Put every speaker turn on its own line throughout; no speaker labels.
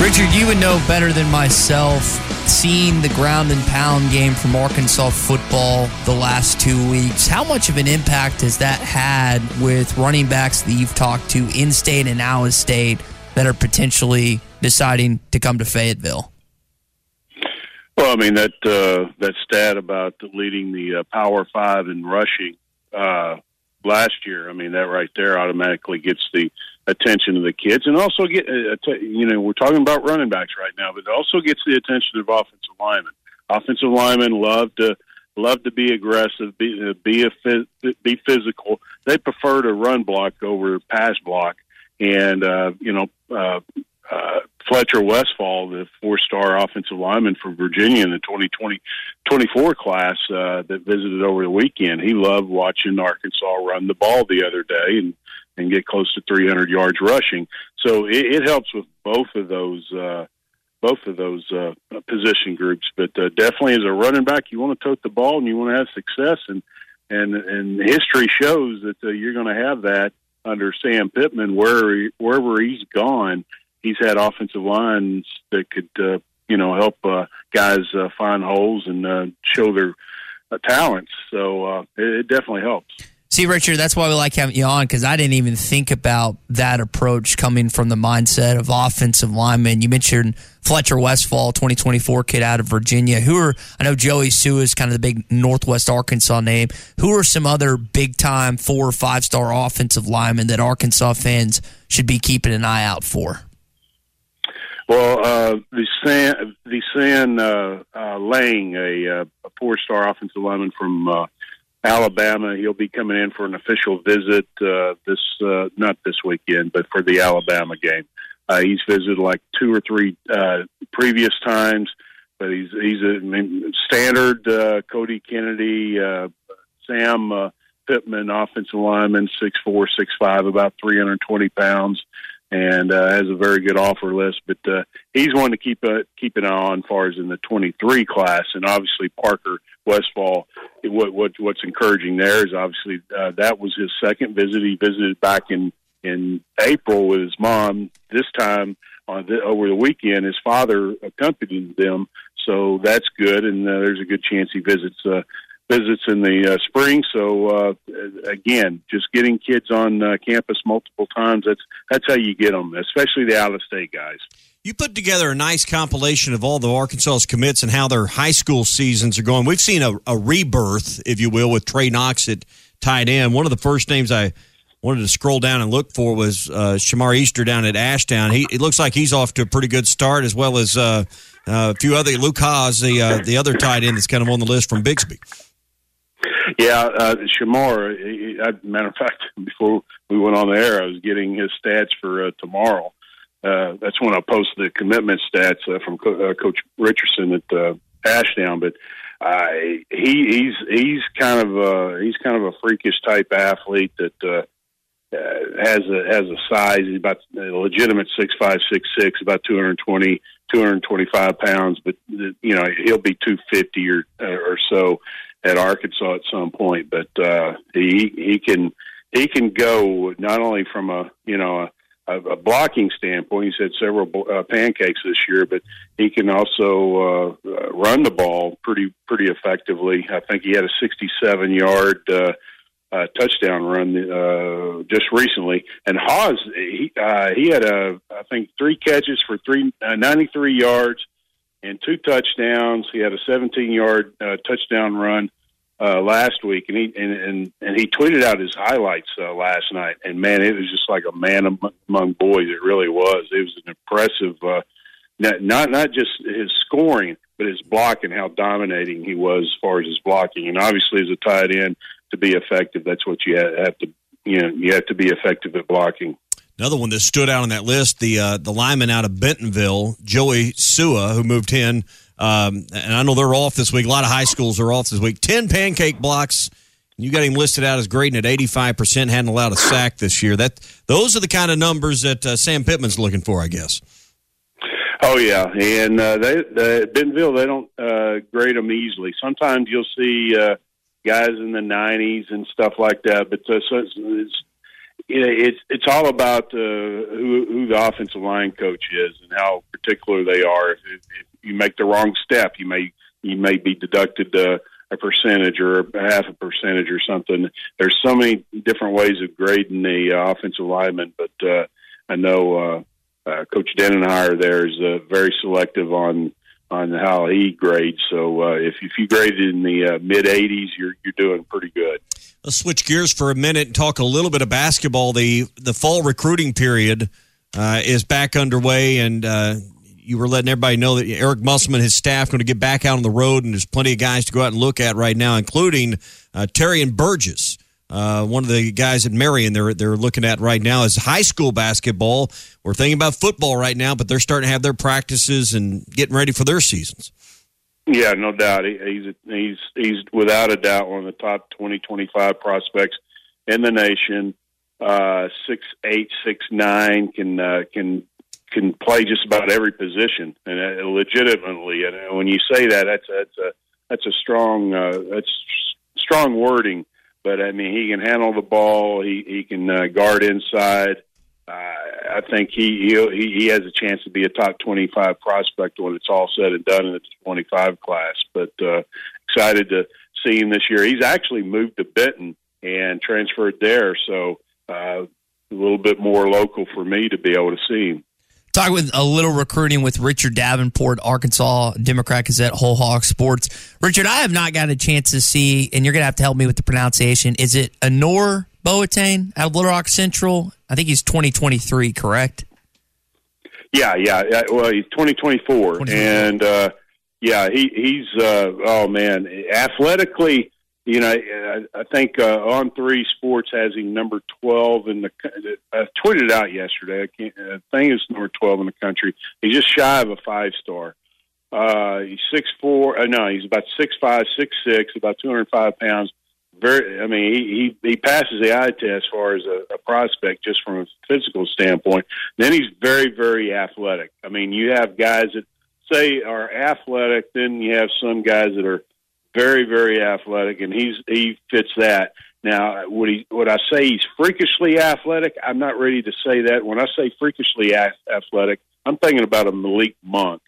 Richard, you would know better than myself. Seeing the ground and pound game from Arkansas football the last two weeks, how much of an impact has that had with running backs that you've talked to in state and out of state that are potentially deciding to come to Fayetteville?
Well, I mean that uh, that stat about leading the uh, Power Five in rushing uh, last year. I mean that right there automatically gets the attention of the kids, and also get uh, you know we're talking about running backs right now, but it also gets the attention of offensive linemen. Offensive linemen love to love to be aggressive, be uh, be a be physical. They prefer to run block over pass block, and uh, you know. Uh, uh, Fletcher Westphal, the four-star offensive lineman for Virginia in the 2020 24 class uh, that visited over the weekend. He loved watching Arkansas run the ball the other day, and and get close to 300 yards rushing. So it, it helps with both of those uh, both of those uh, position groups. But uh, definitely, as a running back, you want to tote the ball and you want to have success. And and and history shows that uh, you're going to have that under Sam Pittman. Where wherever he's gone, he's had offensive lines that could uh, you know help uh, guys uh, find holes and uh, show their uh, talents. So uh, it, it definitely helps.
See, Richard, that's why we like having you on because I didn't even think about that approach coming from the mindset of offensive linemen. You mentioned Fletcher Westphal, 2024 kid out of Virginia. Who are, I know Joey Sua is kind of the big Northwest Arkansas name. Who are some other big time four or five star offensive linemen that Arkansas fans should be keeping an eye out for?
Well, uh, the San, the San uh, uh, Lang, a, uh, a four star offensive lineman from uh, Alabama. He'll be coming in for an official visit uh, this uh, not this weekend, but for the Alabama game. Uh, he's visited like two or three uh, previous times, but he's he's a I mean, standard uh, Cody Kennedy, uh, Sam uh, Pittman, offensive lineman, six four, six five, about three hundred twenty pounds and uh, has a very good offer list. But uh, he's one to keep uh, keep an eye on, as far as in the 23 class, and obviously Parker Westfall. What, what what's encouraging there is obviously uh, that was his second visit. He visited back in in April with his mom. This time on the, over the weekend, his father accompanied them, so that's good. And uh, there's a good chance he visits uh, visits in the uh, spring. So uh, again, just getting kids on uh, campus multiple times that's that's how you get them, especially the out of state guys.
You put together a nice compilation of all the Arkansas's commits and how their high school seasons are going. We've seen a, a rebirth, if you will, with Trey Knox at tight end. One of the first names I wanted to scroll down and look for was uh, Shamar Easter down at Ashdown. He it looks like he's off to a pretty good start, as well as uh, Uh, a few other Luke Hasz, the uh, the other tight end that's kind of on the list from Bixby.
Yeah, uh, Shamar. Matter of fact, before we went on the air, I was getting his stats for uh, tomorrow. Uh, that's when I posted the commitment stats uh, from Co- uh, Coach Richardson at uh, Ashdown. But uh, he he's he's kind of uh, he's kind of a freakish type athlete that uh, uh, has a has a size. He's about a legitimate six five six six, about 220, 225 pounds. But uh, you know he'll be two fifty or or so at Arkansas at some point. But uh, he he can he can go not only from a you know a, a blocking standpoint. He's had several uh, pancakes this year, but he can also uh, uh, run the ball pretty pretty effectively. I think he had a 67 yard. Uh, uh, touchdown run uh, just recently, and Hawes he uh, he had a I think three catches for three uh, 93 yards and two touchdowns. He had a 17 yard uh, touchdown run uh, last week, and he and, and and he tweeted out his highlights uh, last night. And man, it was just like a man among boys. It really was. It was an impressive. Uh, not not not just his scoring, but his blocking. How dominating he was as far as his blocking, and obviously as a tight end to be effective, that's what you ha- have to. You know, you have to be effective at blocking.
Another one that stood out on that list, the uh, the lineman out of Bentonville, Joey Sua, who moved in. Um, and I know they're off this week. A lot of high schools are off this week. Ten pancake blocks. You got him listed out as grading at eighty five percent. Hadn't allowed a sack this year. That those are the kind of numbers that uh, Sam Pittman's looking for, I guess.
Oh yeah, and uh, they, they Bentonville they don't uh, grade them easily. Sometimes you'll see uh, guys in the 90s and stuff like that, but uh, so it's, it's it's it's all about uh, who who the offensive line coach is and how particular they are. If, if you make the wrong step, you may you may be deducted uh, a percentage or a half a percentage or something. There's so many different ways of grading the uh, offensive lineman, but uh, I know. Uh, uh, Coach Denenhire there is uh, very selective on on how he grades. So uh, if if you graded in the uh, mid 80s, you're you're doing pretty good.
Let's switch gears for a minute and talk a little bit of basketball. The the fall recruiting period uh, is back underway, and uh, you were letting everybody know that Eric Musselman, his staff, going to get back out on the road, and there's plenty of guys to go out and look at right now, including uh, Terrion Burgess. Uh, one of the guys at Marion they're they're looking at right now is high school basketball. We're thinking about football right now, but they're starting to have their practices and getting ready for their seasons.
Yeah, no doubt. He, he's he's he's without a doubt one of the top 20, 25 prospects in the nation. Uh, six eight, six nine can uh, can can play just about every position and uh, legitimately. And when you say that, that's that's a that's a strong uh, that's strong wording. But I mean, he can handle the ball. He he can uh, guard inside. Uh, I think he, he he has a chance to be a top twenty five prospect when it's all said and done in the twenty five class. But uh, excited to see him this year. He's actually moved to Benton and transferred there, so uh, a little bit more local for me to be able to see him.
Talk with a little recruiting with Richard Davenport, Arkansas Democrat Gazette, Whole Hog Sports. Richard, I have not gotten a chance to see, and you're going to have to help me with the pronunciation. Is it Annor Boateng out of Little Rock Central? I think he's 2023, correct?
Yeah, yeah. Well, he's 2024, and uh, yeah, he he's uh, oh man, athletically, you know, I, think uh, on three sports has him number 12 in the. I tweeted out yesterday. I can't. I think it's number 12 in the country. He's just shy of a five star. Uh, he's six four. Uh, no, he's about six five, six six, about 205 pounds. Very. I mean, he he, he passes the eye test as far as a, a prospect just from a physical standpoint. Then he's very very athletic. I mean, you have guys that say are athletic, then you have some guys that are very very athletic, and he's he fits that. Now, would he would I say he's freakishly athletic? I'm not ready to say that. When I say freakishly ath- athletic, I'm thinking about a Malik Monk,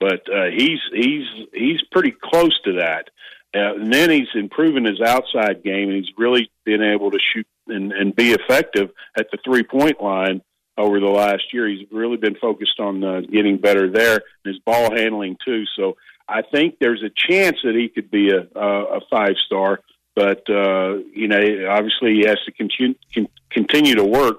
but uh, he's he's he's pretty close to that. Uh, and then he's improving his outside game, and he's really been able to shoot and, and be effective at the three point line over the last year. He's really been focused on uh, getting better there, and his ball handling too. So I think there's a chance that he could be a, a, a five star, but uh, you know, obviously he has to continue con- continue to work,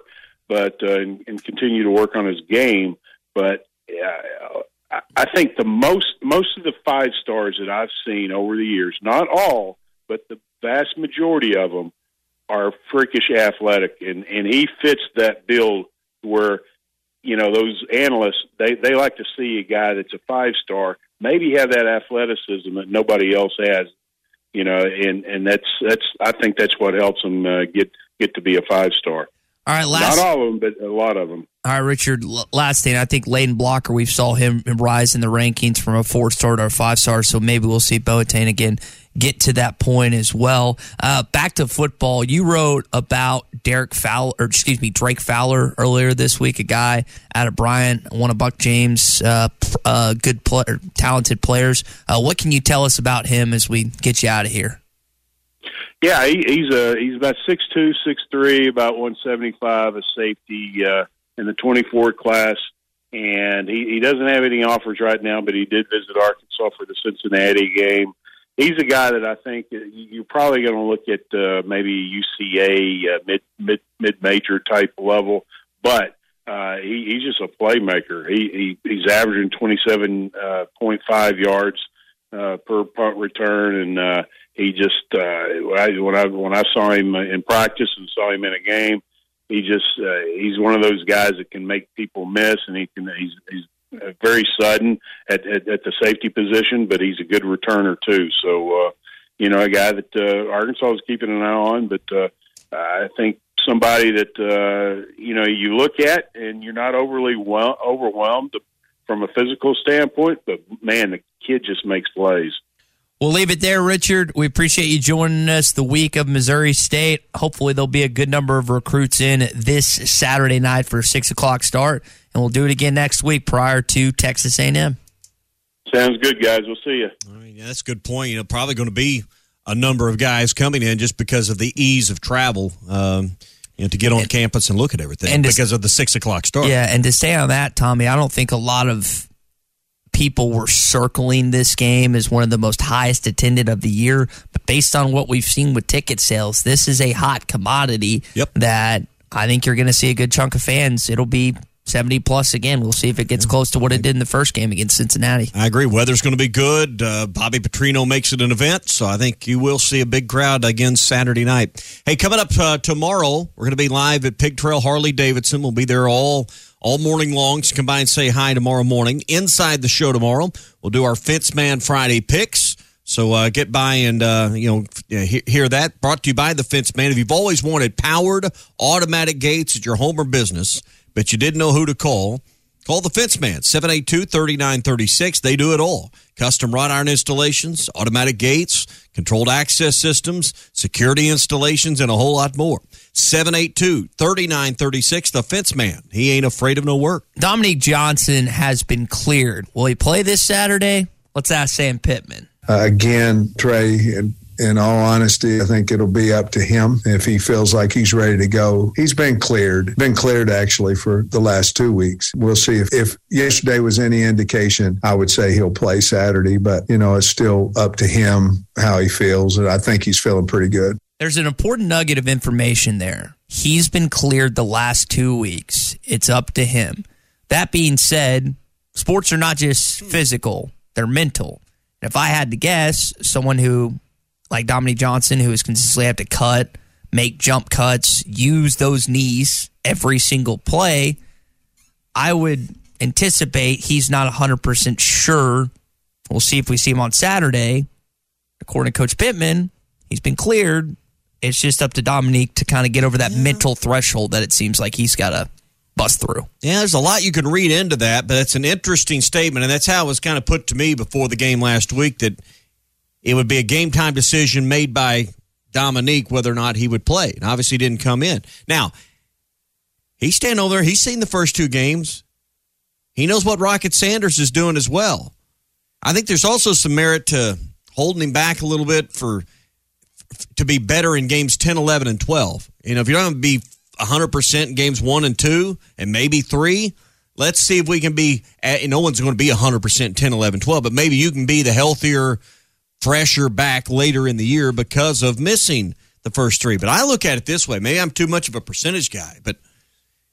but uh, and, and continue to work on his game. But uh, I, I think the most most of the five stars that I've seen over the years, not all, but the vast majority of them are freakish athletic, and and he fits that bill where you know those analysts they they like to see a guy that's a five star maybe have that athleticism that nobody else has you know and and that's that's i think that's what helps them uh, get get to be a five star
all right last
not all of them but a lot of them
all right richard last thing i think Layden blocker we saw him rise in the rankings from a four star to a five star so maybe we'll see boateng again get to that point as well. Uh, back to football, you wrote about Derek Fowler, or excuse me, Drake Fowler earlier this week. A guy out of Bryant, one of Buck James' uh, uh, good, player, talented players. Uh, what can you tell us about him as we get you out of here?
Yeah, he, he's a he's about six two, six three, about one seventy five, a safety uh, in the twenty four class. And he, he doesn't have any offers right now, but he did visit Arkansas for the Cincinnati game. He's a guy that I think you're probably going to look at uh, maybe UCA uh, mid mid mid major type level, but uh, he, he's just a playmaker. He, he he's averaging twenty seven uh, point five yards uh, per punt return, and uh, he just uh, when I when I saw him in practice and saw him in a game, he just uh, he's one of those guys that can make people miss, and he can he's he's uh, very sudden at, at, at the safety position, but he's a good returner too. So, uh, you know, a guy that uh, Arkansas is keeping an eye on, but uh, I think somebody that uh, you know you look at and you're not overly well, overwhelmed from a physical standpoint, but man, the kid just makes plays.
We'll leave it there, Richard. We appreciate you joining us the week of Missouri State. Hopefully, there'll be a good number of recruits in this Saturday night for a six o'clock start, and we'll do it again next week prior to Texas A&M.
Sounds good, guys. We'll see you.
All right, yeah, that's a good point. You know, probably going to be a number of guys coming in just because of the ease of travel. Um, you know, to get on and, campus and look at everything and because of the six o'clock start.
Yeah, and to stay on that, Tommy, I don't think a lot of people were circling this game as one of the most highest attended of the year. But based on what we've seen with ticket sales, this is a hot commodity
yep.
that I think you're going to see a good chunk of fans. It'll be 70 plus again. We'll see if it gets close to what it did in the first game against Cincinnati.
I agree. Weather's going to be good. Uh, Bobby Petrino makes it an event, so I think you will see a big crowd again Saturday night. Hey, coming up uh, tomorrow, we're going to be live at Pig Trail Harley Davidson. We'll be there all all morning long. So come by and say hi tomorrow morning. Inside the show tomorrow, we'll do our Fence Man Friday picks. So uh, get by and uh, you know hear that. Brought to you by the Fence Man. If you've always wanted powered automatic gates at your home or business, but you didn't know who to call, call the Fence Man 782-3936. They do it all: custom wrought iron installations, automatic gates, controlled access systems, security installations, and a whole lot more. 782 3936, the fence man. He ain't afraid of no work.
Dominique Johnson has been cleared. Will he play this Saturday? Let's ask Sam Pittman.
Uh, again, Trey, in, in all honesty, I think it'll be up to him if he feels like he's ready to go. He's been cleared, been cleared actually for the last two weeks. We'll see if, if yesterday was any indication. I would say he'll play Saturday, but you know it's still up to him how he feels, and I think he's feeling pretty good.
There's an important nugget of information there. He's been cleared the last two weeks. It's up to him. That being said, sports are not just physical, they're mental. And if I had to guess, someone who, like Dominique Johnson, who has consistently had to cut, make jump cuts, use those knees every single play, I would anticipate he's not 100% sure. We'll see if we see him on Saturday. According to Coach Pittman, he's been cleared. It's just up to Dominique to kind of get over that yeah. mental threshold that it seems like he's got to bust through.
Yeah, there's a lot you can read into that, but it's an interesting statement, and that's how it was kind of put to me before the game last week that it would be a game time decision made by Dominique whether or not he would play. And obviously didn't come in. Now, he's standing over there, he's seen the first two games. He knows what Rocket Sanders is doing as well. I think there's also some merit to holding him back a little bit for – to be better in games 10, 11, and 12. You know, if you're not going to be 100% in games one and two and maybe three, let's see if we can be, at, no one's going to be 100% 10, 11, 12, but maybe you can be the healthier, fresher back later in the year because of missing the first three. But I look at it this way. Maybe I'm too much of a percentage guy, but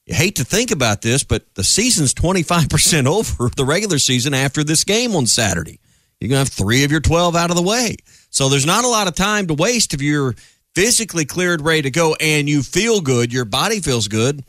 you hate to think about this, but the season's 25% over the regular season after this game on Saturday. You're going to have three of your 12 out of the way. So there's not a lot of time to waste if you're physically cleared, ready to go, and you feel good, your body feels good.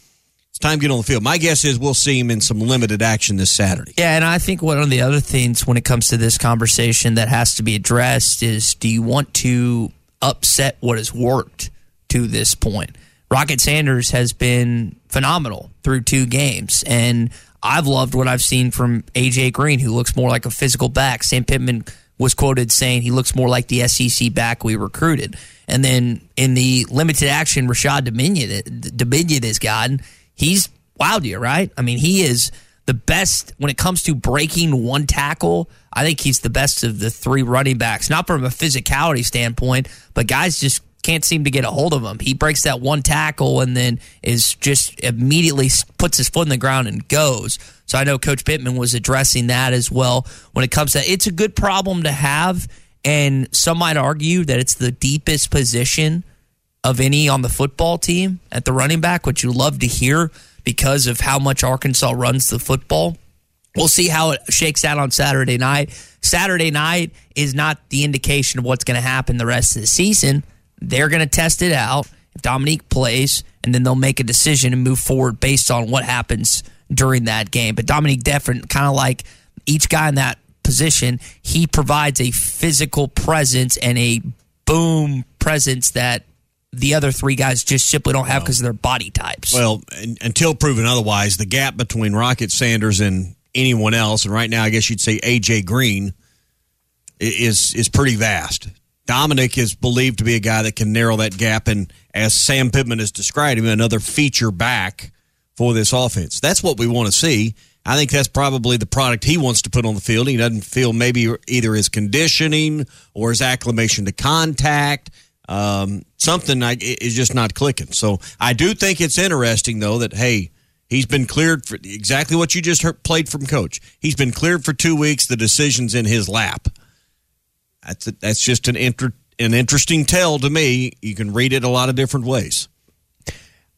It's time to get on the field. My guess is we'll see him in some limited action this Saturday.
Yeah, and I think one of the other things when it comes to this conversation that has to be addressed is do you want to upset what has worked to this point? Rocket Sanders has been phenomenal through two games, and I've loved what I've seen from AJ Green, who looks more like a physical back. Sam Pittman was quoted saying he looks more like the SEC back we recruited. And then in the limited action, Rashad Dubinion, Dubinion has gotten, he's wowed you, right? I mean, he is the best when it comes to breaking one tackle. I think he's the best of the three running backs, not from a physicality standpoint, but guys just can't seem to get a hold of him. He breaks that one tackle and then is just immediately puts his foot in the ground and goes. So I know Coach Pittman was addressing that as well when it comes to it's a good problem to have. And some might argue that it's the deepest position of any on the football team at the running back, which you love to hear because of how much Arkansas runs the football. We'll see how it shakes out on Saturday night. Saturday night is not the indication of what's going to happen the rest of the season. They're going to test it out if Dominique plays, and then they'll make a decision and move forward based on what happens during that game. But Dominique Defferent, kind of like each guy in that position, he provides a physical presence and a boom presence that the other three guys just simply don't have because of their body types.
Well, until proven otherwise, the gap between Rocket Sanders and anyone else, and right now I guess you'd say AJ Green, is is pretty vast. Dominic is believed to be a guy that can narrow that gap, and as Sam Pittman has described him, another feature back for this offense. That's what we want to see. I think that's probably the product he wants to put on the field. He doesn't feel maybe either his conditioning or his acclimation to contact. Um, something is just not clicking. So I do think it's interesting, though, that, hey, he's been cleared for exactly what you just heard, played from coach. He's been cleared for two weeks. The decision's in his lap. That's a, that's just an inter, an interesting tale to me. You can read it a lot of different ways.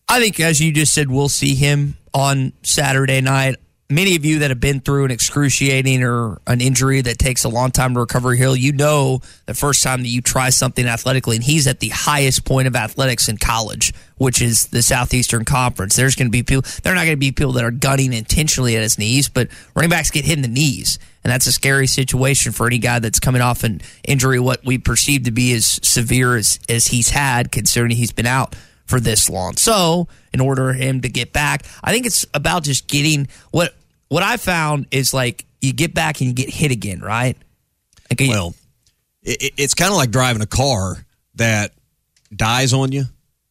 I think, as you just said, we'll see him on Saturday night. Many of you that have been through an excruciating or an injury that takes a long time to recover, Hill, you know the first time that you try something athletically, and he's at the highest point of athletics in college, which is the Southeastern Conference. There's going to be people, they're not going to be people that are gunning intentionally at his knees, but running backs get hit in the knees and that's a scary situation for any guy that's coming off an injury, what we perceive to be as severe as, as he's had, considering he's been out for this long. So, in order for him to get back, I think it's about just getting what what I found is like you get back and you get hit again, right?
Like well, it, it's kind of like driving a car that dies on you.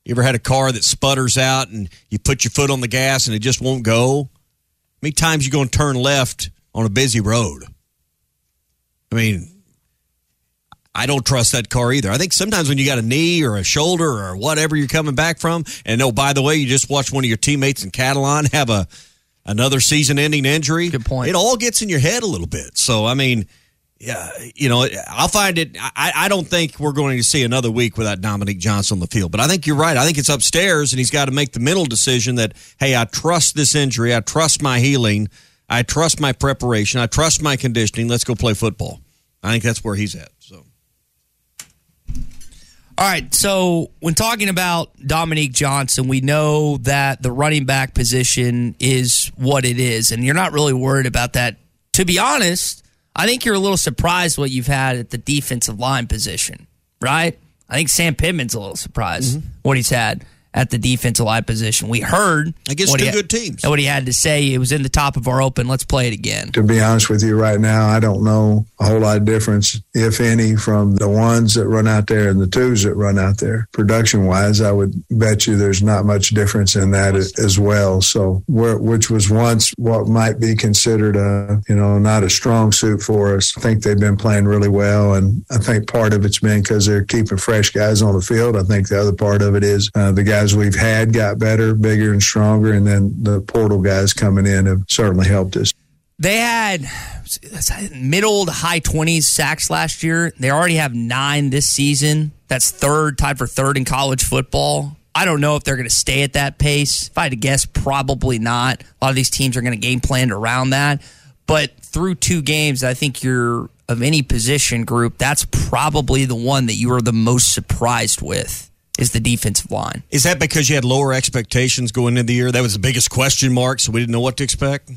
You ever had a car that sputters out and you put your foot on the gas and it just won't go? How many times you going to turn left on a busy road. I mean, I don't trust that car either. I think sometimes when you got a knee or a shoulder or whatever you're coming back from, and oh, by the way, you just watched one of your teammates in Catalon have a another season-ending injury.
Good point.
It all gets in your head a little bit. So, I mean, yeah, you know, I'll find it. I, I don't think we're going to see another week without Dominique Johnson on the field. But I think you're right. I think it's upstairs, and he's got to make the mental decision that, hey, I trust this injury. I trust my healing. I trust my preparation. I trust my conditioning. Let's go play football. I think that's where he's at.
All right. So when talking about Dominique Johnson, we know that the running back position is what it is, and you're not really worried about that. To be honest, I think you're a little surprised what you've had at the defensive line position, right? I think Sam Pittman's a little surprised mm-hmm. what he's had at the defensive line position. We heard
against two good teams.
What he had to say, it was in the top of our open. Let's play it again.
To be honest with you, right now, I don't know a whole lot of difference, if any, from the ones that run out there and the twos that run out there. Production wise, I would bet you there's not much difference in that as well. So, which was once what might be considered a, you know, not a strong suit for us. I think they've been playing really well, and I think part of it's been because they're keeping fresh guys on the field. I think the other part of it is uh, the guys guys we've had got better, bigger, and stronger, and then the portal guys coming in have certainly helped us.
They had middle to high 20s sacks last year. They already have nine this season. That's third, tied for third in college football. I don't know if they're going to stay at that pace. If I had to guess, probably not. A lot of these teams are going to game plan around that. But through two games, I think you're of any position group, that's probably the one that you are the most surprised with is the defensive line.
Is that because you had lower expectations going into the year? That was the biggest question mark, so we didn't know what to expect.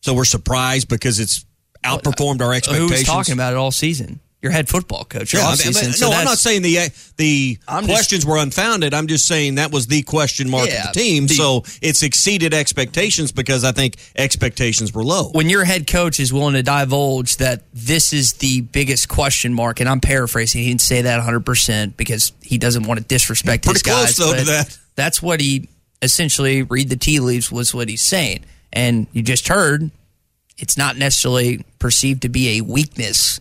So we're surprised because it's outperformed our expectations.
Who was talking about it all season? Your head football coach.
Yeah, I mean,
season, so
no, I'm not saying the uh, the
I'm just-
questions were unfounded. I'm just saying that was the question mark
Yeah,
of the team.
the-
so it's exceeded expectations because I think expectations were low.
when your head coach is willing to divulge that this is the biggest question mark, and I'm paraphrasing, he didn't say that 100% because he doesn't want to disrespect
Pretty
his guys.
close, though, to that.
That's what he essentially read the tea leaves was what he's saying. And you just heard it's not necessarily perceived to be a weakness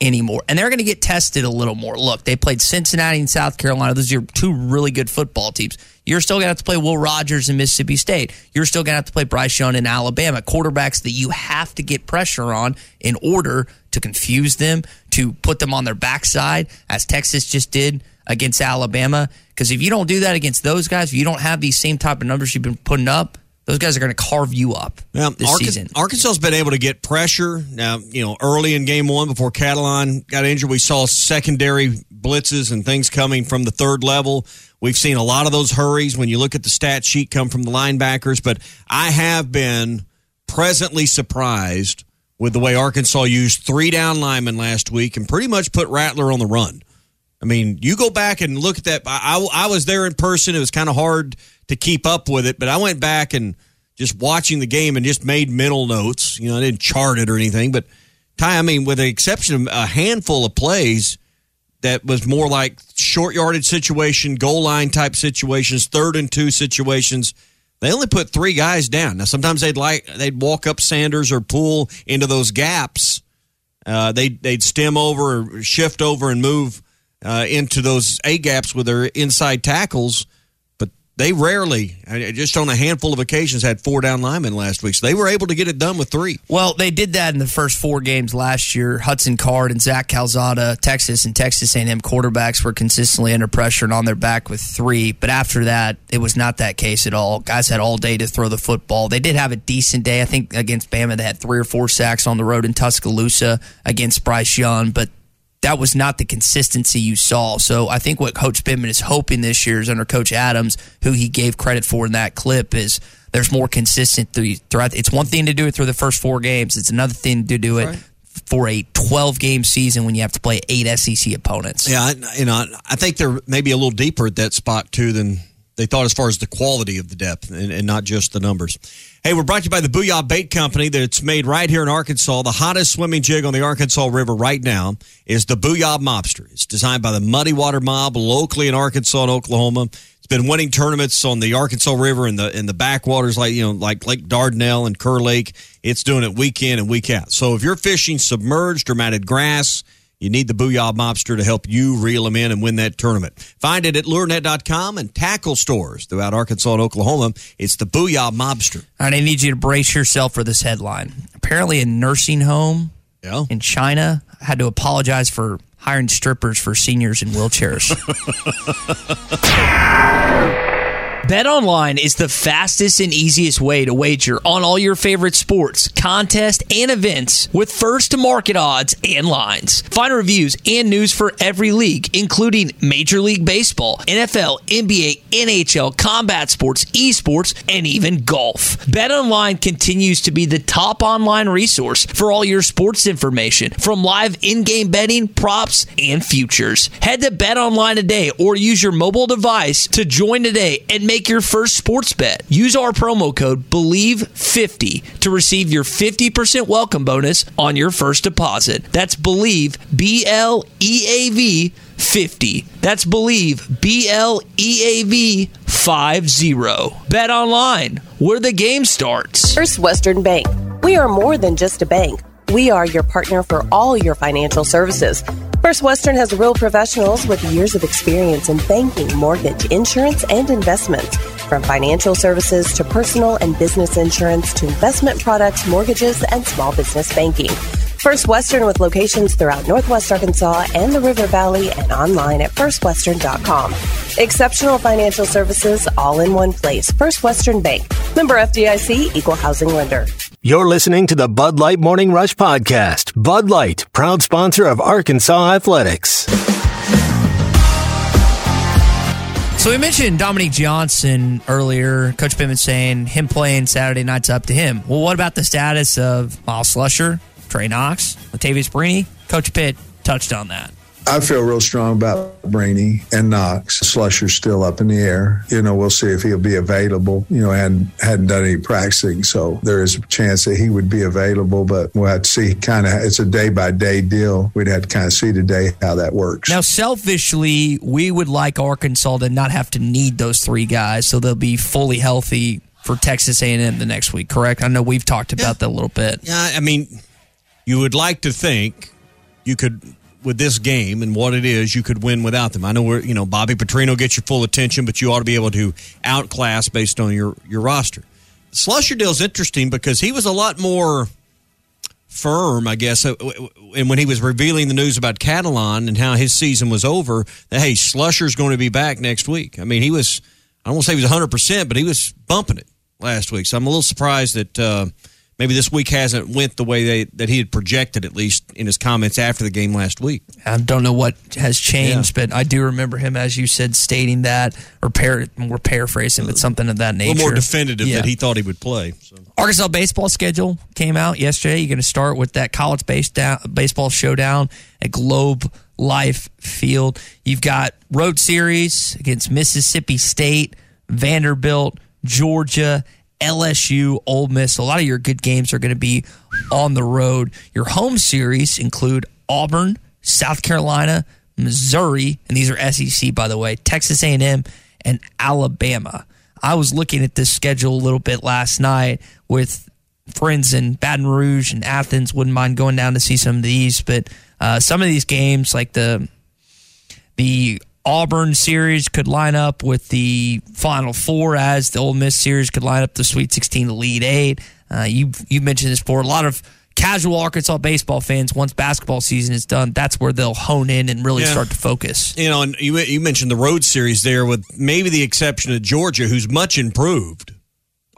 anymore. And they're going to get tested a little more. Look, they played Cincinnati and South Carolina. Those are two really good football teams. You're still going to have to play Will Rogers in Mississippi State. You're still going to have to play Bryce Young in Alabama. Quarterbacks that you have to get pressure on in order to confuse them, to put them on their backside, as Texas just did against Alabama. Because if you don't do that against those guys, if you don't have these same type of numbers you've been putting up, those guys are going to carve you up this
Arkan-
season.
Arkansas's been able to get pressure. Now, you know, early in game one before Catalon got injured, we saw secondary blitzes and things coming from the third level. We've seen a lot of those hurries when you look at the stat sheet come from the linebackers, but I have been presently surprised with the way Arkansas used three down linemen last week and pretty much put Rattler on the run. I mean, you go back and look at that. I, I, I was there in person. It was kind of hard to keep up with it, but I went back and just watching the game and just made mental notes. You know, I didn't chart it or anything, but Ty, I mean, with the exception of a handful of plays that was more like short yardage situation, goal line type situations, third and two situations. They only put three guys down. Now, sometimes they'd like they'd walk up Sanders or pull into those gaps. Uh, they they'd stem over, or shift over, and move uh, into those A gaps with their inside tackles. They rarely, just on a handful of occasions, had four down linemen last week. So they were able to get it done with three.
Well, they did that in the first four games last year. Hudson Card and Zach Calzada, Texas and Texas A&M quarterbacks were consistently under pressure and on their back with three. But after that, it was not that case at all. Guys had all day to throw the football. They did have a decent day. I think against Bama, they had three or four sacks on the road in Tuscaloosa against Bryce Young, but that was not the consistency you saw. So I think what Coach Pittman is hoping this year is under Coach Adams, who he gave credit for in that clip, is there's more consistency throughout. It's one thing to do it through the first four games. It's another thing to do it for a 12 game season when you have to play eight SEC opponents.
Yeah, I, you know, I think they're maybe a little deeper at that spot too than they thought as far as the quality of the depth and, and not just the numbers. Hey, we're brought to you by the Booyah Bait Company that's made right here in Arkansas. The hottest swimming jig on the Arkansas River right now is the Booyah Mobster. It's designed by the Muddy Water Mob locally in Arkansas and Oklahoma. It's been winning tournaments on the Arkansas River and the in the backwaters like you know like Lake Dardanelle and Kerr Lake. It's doing it week in and week out. So if you're fishing submerged or matted grass, you need the Booyah Mobster to help you reel them in and win that tournament. Find it at lurenet.com and tackle stores throughout Arkansas and Oklahoma. It's the Booyah Mobster.
I need you to brace yourself for this headline. Apparently, a nursing home in China had to apologize for hiring strippers for seniors in wheelchairs. BetOnline is the fastest and easiest way to wager on all your favorite sports, contests, and events with first to market odds and lines. Find reviews and news for every league, including Major League Baseball, NFL, NBA, NHL, combat sports, esports, and even golf. BetOnline continues to be the top online resource for all your sports information, from live in-game betting, props, and futures. Head to BetOnline today or use your mobile device to join today and make your first sports bet. Use our promo code BELIEVE50 to receive your 50% welcome bonus on your first deposit. That's BELIEVE, B L E A V 50. That's BELIEVE, B L E A V 50. Bet online, where the game starts.
First Western Bank. We are more than just a bank. We are your partner for all your financial services. First Western has real professionals with years of experience in banking, mortgage, insurance, and investments. From financial services to personal and business insurance to investment products, mortgages, and small business banking. First Western with locations throughout Northwest Arkansas and the River Valley and online at firstwestern.com. Exceptional financial services all in one place. First Western Bank. Member FDIC, equal housing lender.
You're listening to the Bud Light Morning Rush Podcast. Bud Light, proud sponsor of Arkansas Athletics.
So we mentioned Dominique Johnson earlier. Coach Pittman saying him playing Saturday night's up to him. Well, what about the status of Myles Slusher, Trey Knox, Latavious Brini? Coach Pitt touched on that.
I feel real strong about Brini and Knox. Slusher's still up in the air. You know, we'll see if he'll be available. You know, hadn't hadn't done any practicing, so there is a chance that he would be available. But we'll have to see. Kind of, it's a day by day deal. We'd have to kind of see today how that works.
Now, selfishly, we would like Arkansas to not have to need those three guys, so they'll be fully healthy for Texas A&M the next week. Correct? I know we've talked about yeah. that a little bit.
Yeah, I mean, you would like to think you could with this game and what it is, you could win without them. I know we're, you know, Bobby Petrino gets your full attention, but you ought to be able to outclass based on your, your roster. Slusher deal's interesting because he was a lot more firm, I guess, uh, and when he was revealing the news about Catalon and how his season was over, that, hey, Slusher's going to be back next week. I mean, he was, I don't want to say he was 100%, but he was bumping it last week. So I'm a little surprised that, uh, maybe this week hasn't went the way they, that he had projected, at least in his comments after the game last week.
I don't know what has changed, yeah. but I do remember him, as you said, stating that, or par- we're paraphrasing, but uh, something of that nature.
A little more definitive yeah. that he thought he would play. So.
Arkansas baseball schedule came out yesterday. You're going to start with that college base down, baseball showdown at Globe Life Field. You've got road series against Mississippi State, Vanderbilt, Georgia, LSU, Ole Miss. A lot of your good games are going to be on the road. Your home series include Auburn, South Carolina, Missouri, and these are SEC by the way, Texas A&M and Alabama. I was looking at this schedule a little bit last night with friends in Baton Rouge and Athens. Wouldn't mind going down to see some of these, but uh, some of these games like the the Auburn series could line up with the Final Four, as the Ole Miss series could line up the Sweet 16 Elite Eight. Uh, you you mentioned this before. A lot of casual Arkansas baseball fans, once basketball season is done, that's where they'll hone in and really yeah. start to focus.
You know, and you, you mentioned the road series there, with maybe the exception of Georgia, who's much improved.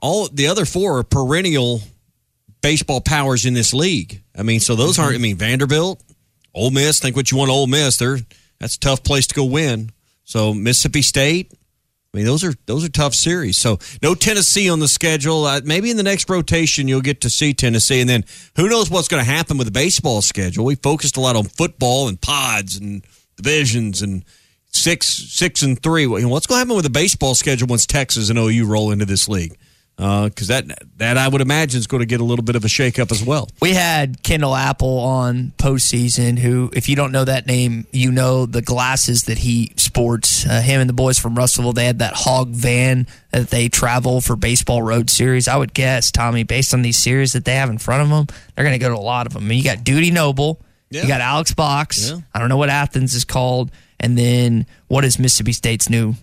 All the other four are perennial baseball powers in this league. I mean, so those mm-hmm. aren't. I mean, Vanderbilt, Ole Miss. Think what you want, Ole Miss. They're that's a tough place to go win. So Mississippi State, I mean, those are those are tough series. So no Tennessee on the schedule. Uh, maybe in the next rotation you'll get to see Tennessee, and then who knows what's going to happen with the baseball schedule. We focused a lot on football and pods and divisions and six six and three. What's going to happen with the baseball schedule once Texas and OU roll into this league? Because uh, that that I would imagine is going to get a little bit of a shakeup as well.
We had Kendall Apple on postseason, who, if you don't know that name, you know the glasses that he sports. Uh, him and the boys from Russellville, they had that hog van that they travel for baseball road series. I would guess, Tommy, based on these series that they have in front of them, they're going to go to a lot of them. I mean, you got Dudy Noble, yeah. you got Alex Box. Yeah. I don't know what Athens is called, and then what is Mississippi State's new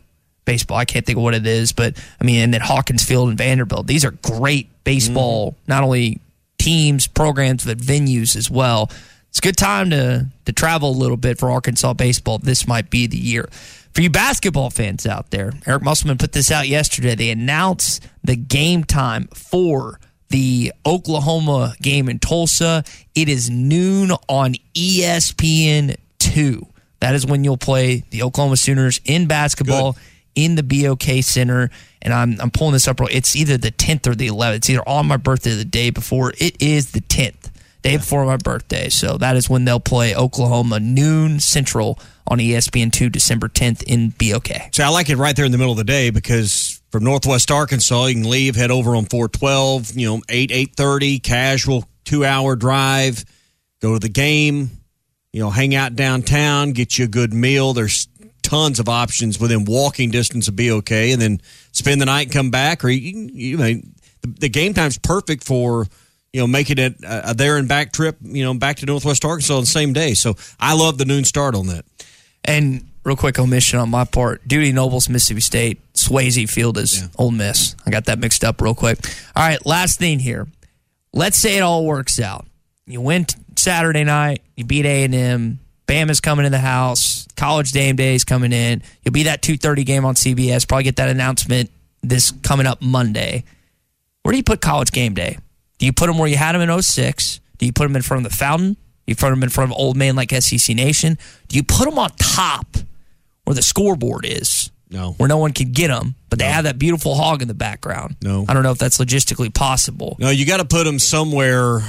baseball. I can't think of what it is, but I mean, and then Hawkins Field and Vanderbilt. These are great baseball, mm. not only teams, programs, but venues as well. It's a good time to to travel a little bit for Arkansas baseball. This might be the year. For you basketball fans out there, Eric Musselman put this out yesterday. They announced the game time for the Oklahoma game in Tulsa. It is noon on ESPN 2. That is when you'll play the Oklahoma Sooners in basketball. Good in the BOK Center, and I'm I'm pulling this up. It's either the 10th or the 11th. It's either on my birthday or the day before. It is the 10th, day before my birthday. So that is when they'll play Oklahoma noon Central on ESPN two, December 10th in BOK.
So I like it right there in the middle of the day because from Northwest Arkansas, you can leave, head over on 412, you know, 8, 8.30, casual two-hour drive, go to the game, you know, hang out downtown, get you a good meal. There's tons of options within walking distance of BOK, and then spend the night and come back. Or you, you know, the, the game time's perfect for you know making it a, a there and back trip. You know, back to Northwest Arkansas on the same day. So I love the noon start on that.
And real quick omission on my part: Dudy Noble's Mississippi State, Swayze Field is yeah. Ole Miss. I got that mixed up real quick. All right, last thing here. Let's say it all works out. You win Saturday night. You beat A and M. Bama's coming in the house. College game day is coming in. You'll be that two thirty game on CBS. Probably get that announcement this coming up Monday. Where do you put college game day? Do you put them where you had them in 06? Do you put them in front of the fountain? Do you put them in front of old man like SEC Nation? Do you put them on top where the scoreboard is?
No.
Where no one can get them, but they have that beautiful hog in the background.
No.
I don't know if that's logistically possible.
No, you got to put them somewhere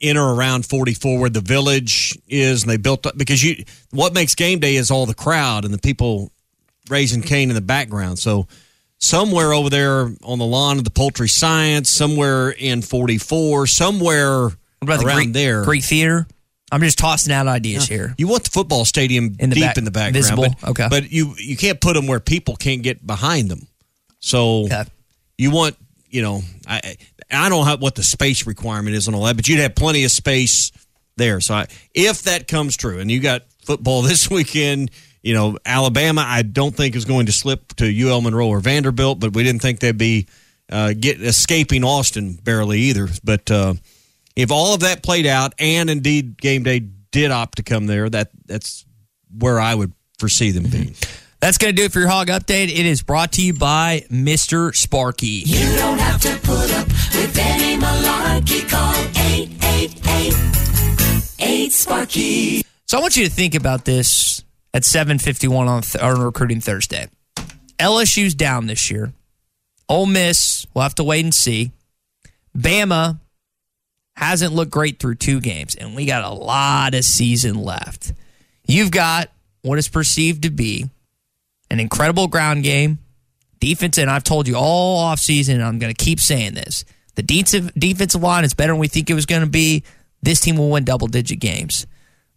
in or around 44 where the village is and they built up because you what makes game day is all the crowd and the people raising cane in the background so somewhere over there on the lawn of the poultry science somewhere in 44 somewhere
about the
around
Greek,
there
Greek Theater? I'm just tossing out ideas here.
you want the football stadium
In the
deep
back-
in the background
visible?
but,
Okay.
but you you can't put them where people can't get behind them so you want you know I I don't know what the space requirement is and all that, but you'd have plenty of space there. So I, if that comes true, and you got football this weekend, you know Alabama, I don't think is going to slip to UL Monroe or Vanderbilt, but we didn't think they'd be uh, get escaping Austin barely either. But uh, if all of that played out, and indeed game day did opt to come there, that that's where I would foresee them being.
That's going to do it for your hog update. It is brought to you by Mr. Sparky.
You don't have to put up with any malarkey. Call 888-8
So I want you to think about this at 7:51 on, th- on recruiting Thursday. LSU's down this year. Ole Miss, we'll have to wait and see. Bama hasn't looked great through two games, and we got a lot of season left. You've got what is perceived to be an incredible ground game, defense, and I've told you all offseason, and I'm going to keep saying this. The defensive, defensive line is better than we think it was going to be. This team will win double digit games.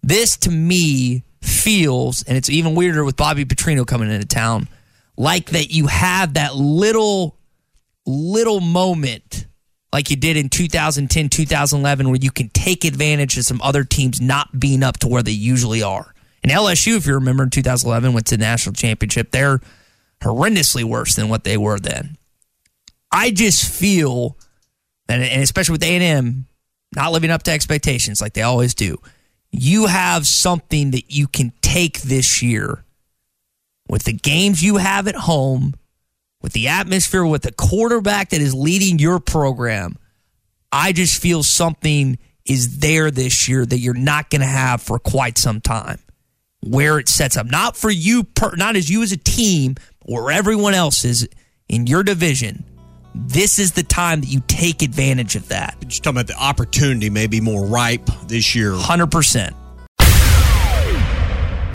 This to me feels, and it's even weirder with Bobby Petrino coming into town, like that you have that little, little moment like you did in 2010, 2011, where you can take advantage of some other teams not being up to where they usually are. And LSU, if you remember, in 2011 went to the national championship. They're horrendously worse than what they were then. I just feel, and, and especially with A&M not living up to expectations like they always do, you have something that you can take this year with the games you have at home, with the atmosphere, with the quarterback that is leading your program. I just feel something is there this year that you're not going to have for quite some time. Where it sets up, not for you, per, not as you as a team, or everyone else is in your division. This is the time that you take advantage of that.
Just talking about the opportunity may be more ripe this year.
100%.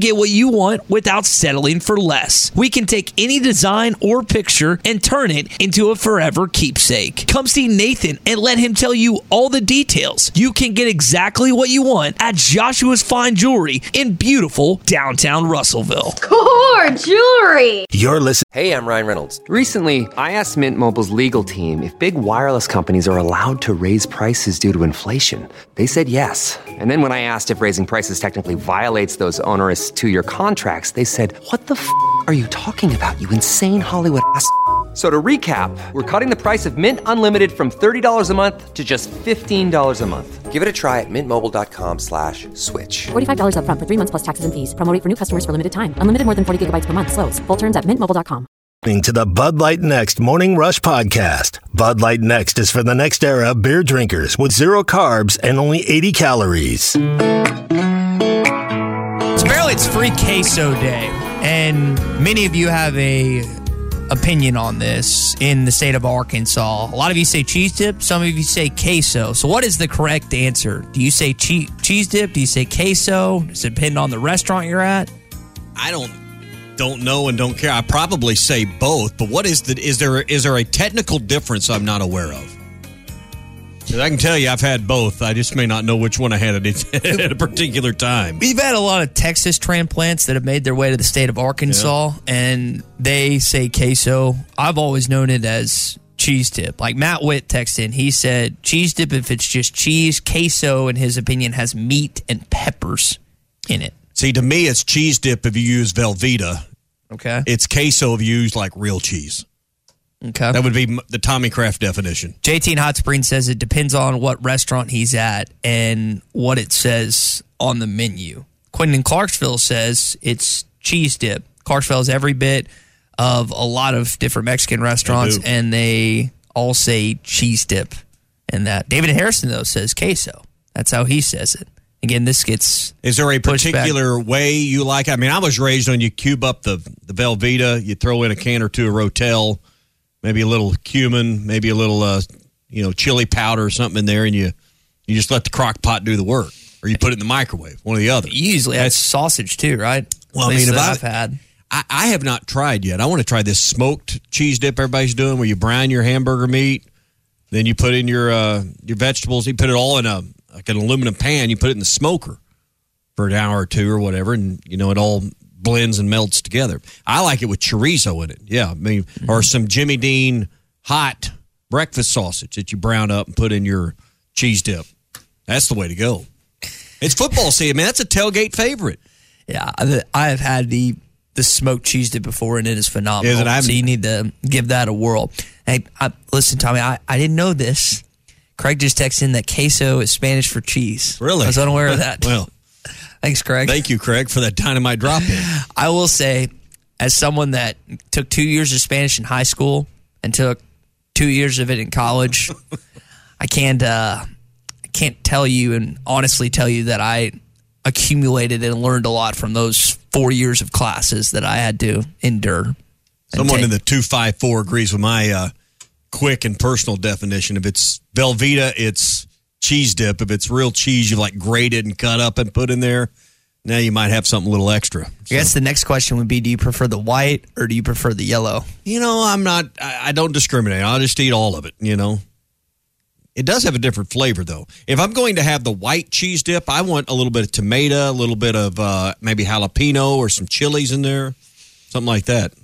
get what you want without settling for less. We can take any design or picture and turn it into a forever keepsake. Come see Nathan and let him tell you all the details. You can get exactly what you want at Joshua's Fine Jewelry in beautiful downtown Russellville.
Core jewelry.
You're listening.
Hey, I'm Ryan Reynolds. Recently, I asked Mint Mobile's legal team if big wireless companies are allowed to raise prices due to inflation. They said yes. And then when I asked if raising prices technically violates those onerous two your contracts, they said, What the f are you talking about, you insane Hollywood ass? So to recap, we're cutting the price of Mint Unlimited from $30 a month to just $15 a month. Give it a try at mintmobile.com slash switch.
$45 upfront for three months plus taxes and fees. Promo rate for new customers for limited time. Unlimited more than 40 gigabytes per month. Slows. Full terms at mintmobile.com.
to the Bud Light Next Morning Rush podcast. Bud Light Next is for the next era beer drinkers with zero carbs and only 80 calories.
It's free queso day, and many of you have a opinion on this in the state of Arkansas. A lot of you say cheese dip, some of you say queso. So what is the correct answer? Do you say che- cheese dip? Do you say queso? Does it depend on the restaurant you're at?
I don't don't know and don't care. I probably say both, but what is the is there is there a technical difference I'm not aware of? I can tell you, I've had both. I just may not know which one I had at, at a particular time.
We've had a lot of Texas transplants that have made their way to the state of Arkansas, and they say queso. I've always known it as cheese dip. Like Matt Witt texted in, he said cheese dip if it's just cheese. Queso, in his opinion, has meat and peppers in it.
See, to me, it's cheese dip if you use Velveeta.
Okay.
It's queso if you use like real cheese.
Okay.
That would be the Tommy Craft definition.
JT in Hot Springs says it depends on what restaurant he's at and what it says on the menu. Quentin in Clarksville says it's cheese dip. Clarksville has every bit of a lot of different Mexican restaurants,
do.
and they all say cheese dip. And that David Harrison though says queso. That's how he says it. Again, this gets
Is there a
pushed back.
particular way you like? I mean, I was raised on you cube up the the Velveeta, you throw in a can or two of Rotel, maybe a little cumin, maybe a little uh, you know chili powder or something in there, and you you just let the crock pot do the work, or you put it in the microwave, one or the other.
You usually have sausage too, right?
Well, I mean, if
I've had.
I, I have not tried yet. I want to try this smoked cheese dip everybody's doing, where you brine your hamburger meat, then you put in your uh, your vegetables. You put it all in a like an aluminum pan. You put it in the smoker for an hour or two or whatever, and you know it all blends and melts together. I like it with chorizo in it. Yeah, I mean, or mm-hmm. some Jimmy Dean hot breakfast sausage that you brown up and put in your cheese dip. That's the way to go. It's football season, man. That's a tailgate favorite.
Yeah, I have had the the smoked cheese dip before, and it is phenomenal.
Is it? I
so you need to give that a whirl. Hey, I, listen, Tommy, I, I didn't know this. Craig just texted in that queso is Spanish for cheese.
Really?
I was unaware of that.
well,
thanks, Craig.
Thank you, Craig, for that dynamite drop in.
I will say, as someone that took two years of Spanish in high school and took two years of it in college, I can't uh, I can't tell you and honestly tell you that I accumulated and learned a lot from those four years of classes that I had to endure.
Someone
take.
in the 254 agrees with my uh, quick and personal definition. If it's Velveeta, it's cheese dip. If it's real cheese, you like grated and cut up and put in there. Now you might have something a little extra.
I guess the next question would be: Do you prefer the white or do you prefer the yellow?
You know, I'm not. I, I don't discriminate. I'll just eat all of it. You know, it does have a different flavor though. If I'm going to have the white cheese dip, I want a little bit of tomato, a little bit of uh, maybe jalapeno or some chilies in there, something like that.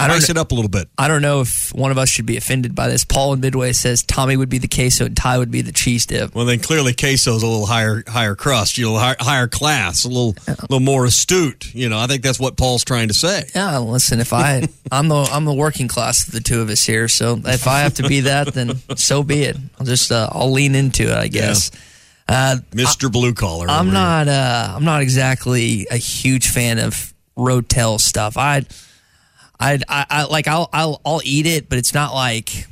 I don't
Spice it up a little bit.
I don't know if one of us should be offended by this. Paul in Midway says Tommy would be the queso and Ty would be the cheese dip.
Well, then clearly queso's a little higher, higher crust, you know, higher, higher class, a little, little more astute. You know, I think that's what Paul's trying to say.
Yeah, listen, if I I'm the I'm the working class of the two of us here, so if I have to be that, then so be it. I'll just uh, I'll lean into it, I guess. Uh,
Mr. Blue Collar.
I'm not uh, I'm not exactly a huge fan of Rotel stuff. I I I I- like I'll I'll I'll eat it, but it's not like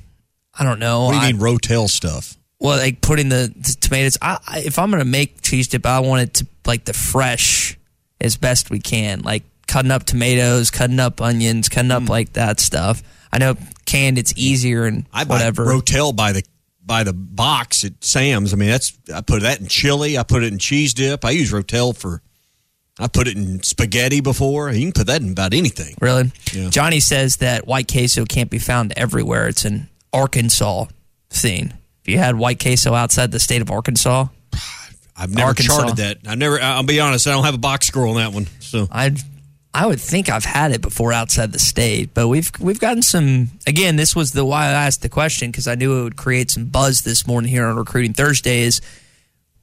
I don't know.
What do you
I-
mean Rotel stuff?
well, like putting the, the tomatoes. I, I, if I'm gonna make cheese dip, I want it to like the fresh as best we can. Like cutting up tomatoes, cutting up onions, cutting up hmm. like that stuff. I know canned it's easier and
I buy
whatever.
Rotel by the by the box at Sam's. I mean, that's I put that in chili. I put it in cheese dip. I use Rotel for. I put it in spaghetti before. You can put that in about anything.
Really?
Yeah.
Johnny says that white queso can't be found everywhere. It's an Arkansas thing. If you had white queso outside the state of Arkansas,
I've never
Arkansas.
charted that. I never. I'll be honest. I don't have a box score on that one. So
I I would think I've had it before outside the state, but we've we've gotten some. Again, this was the why I asked the question because I knew it would create some buzz this morning here on Recruiting Thursday. Is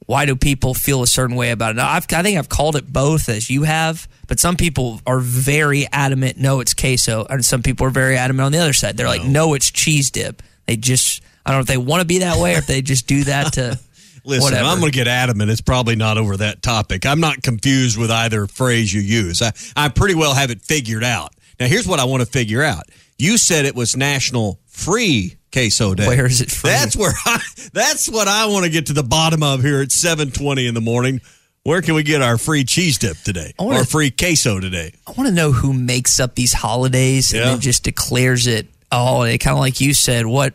why do people feel a certain way about it? Now, I've, I think I've called it both as you have, but some people are very adamant. No, it's queso, and some people are very adamant on the other side. They're like, no, it's cheese dip. They just I don't know if they want to be that way or if they just do that to.
Listen,
whatever.
I'm going to get adamant. It's probably not over that topic. I'm not confused with either phrase you use. I, I pretty well have it figured out. Now, here's what I want to figure out. You said it was National Free Queso Day.
Where is it free?
That's where I, that's what I want to get to the bottom of here at 7:20 in the morning. Where can we get our free cheese dip today
wanna-
or free queso today?
I want to know who makes up these holidays and then just declares it a holiday. Kind of like you said, what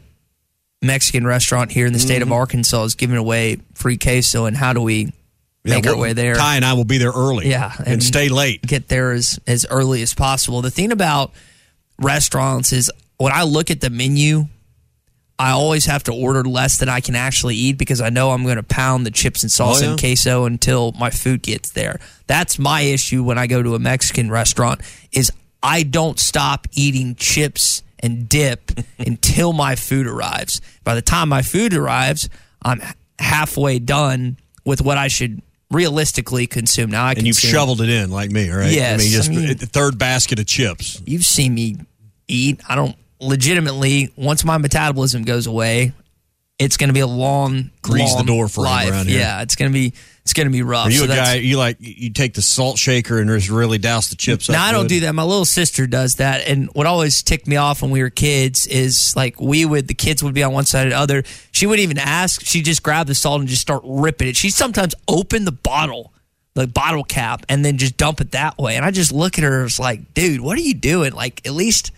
Mexican restaurant here in the state
Mm-hmm.
of Arkansas is giving away free queso, and how do we make
Yeah,
our way there?
Ty and I will be there early.
Yeah,
and,
and-
stay late.
Get there as, as early as possible. The thing about restaurants is when I look at the menu, I always have to order less than I can actually eat because I know I'm going to pound the chips and salsa
Oh, yeah?
and queso until my food gets there. That's my issue when I go to a Mexican restaurant is I don't stop eating chips and dip until my food arrives. By the time my food arrives, I'm halfway done with what I should realistically consume. Now I
And you've shoveled it in like me, right?
Yes,
I mean, just
I mean-
the third basket of chips.
You've seen me eat. I don't legitimately. Once my metabolism goes away, it's going to be a long,
Grease the
long
door frame
life.
around here.
Yeah, it's going to be it's going to be rough.
Are you
So
a guy? You like you take the salt shaker and just really douse the chips?
No, I don't do that. My little sister does that. And what always ticked me off when we were kids is like we would, the kids would be on one side or the other. She wouldn't even ask. She'd just grab the salt and just start ripping it. She'd sometimes open the bottle, the bottle cap, and then just dump it that way. And I just look at her as like, dude, what are you doing? Like, at least.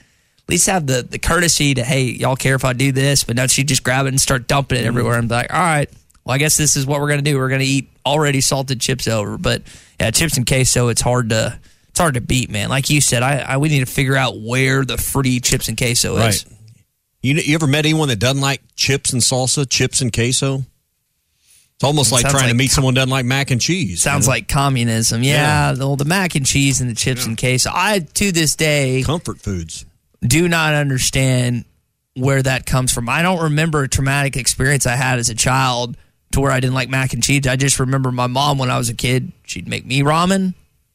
At least have the, the courtesy to, hey, y'all care if I do this? But now she'd just grab it and start dumping it mm-hmm. everywhere. and be like, all right, well, I guess this is what we're going to do. We're going to eat already salted chips over. But yeah, chips and queso, it's hard to it's hard to beat, man. Like you said, I, I we need to figure out where the free chips and queso is.
Right. You you ever met anyone that doesn't like chips and salsa, chips and queso? It's almost like trying to
like
meet someone who doesn't like mac and cheese.
Sounds
you know?
like communism. Yeah, The, the mac and cheese and the chips and queso. I to this day
comfort foods.
Do not understand where that comes from. I don't remember a traumatic experience I had as a child to where I didn't like mac and cheese. I just remember my mom when I was a kid. She'd make me ramen.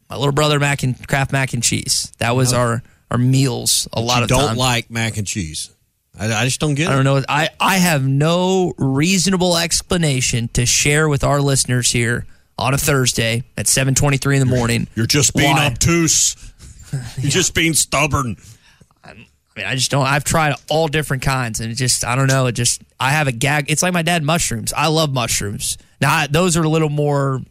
My little brother mac and Kraft mac and cheese. That was
Oh.
our our meals a
But
lot
you
of
don't
times.
like mac and cheese. I, I just don't get it.
I don't know. I, I have no reasonable explanation to share with our listeners here on a Thursday at 7:23 in the morning.
You're just being
Why?
obtuse. You're just being stubborn.
I mean, I just don't. I've tried all different kinds, and it just, I don't know. It just, I have a gag. It's like my dad mushrooms. I love mushrooms. Now, I, those are a little more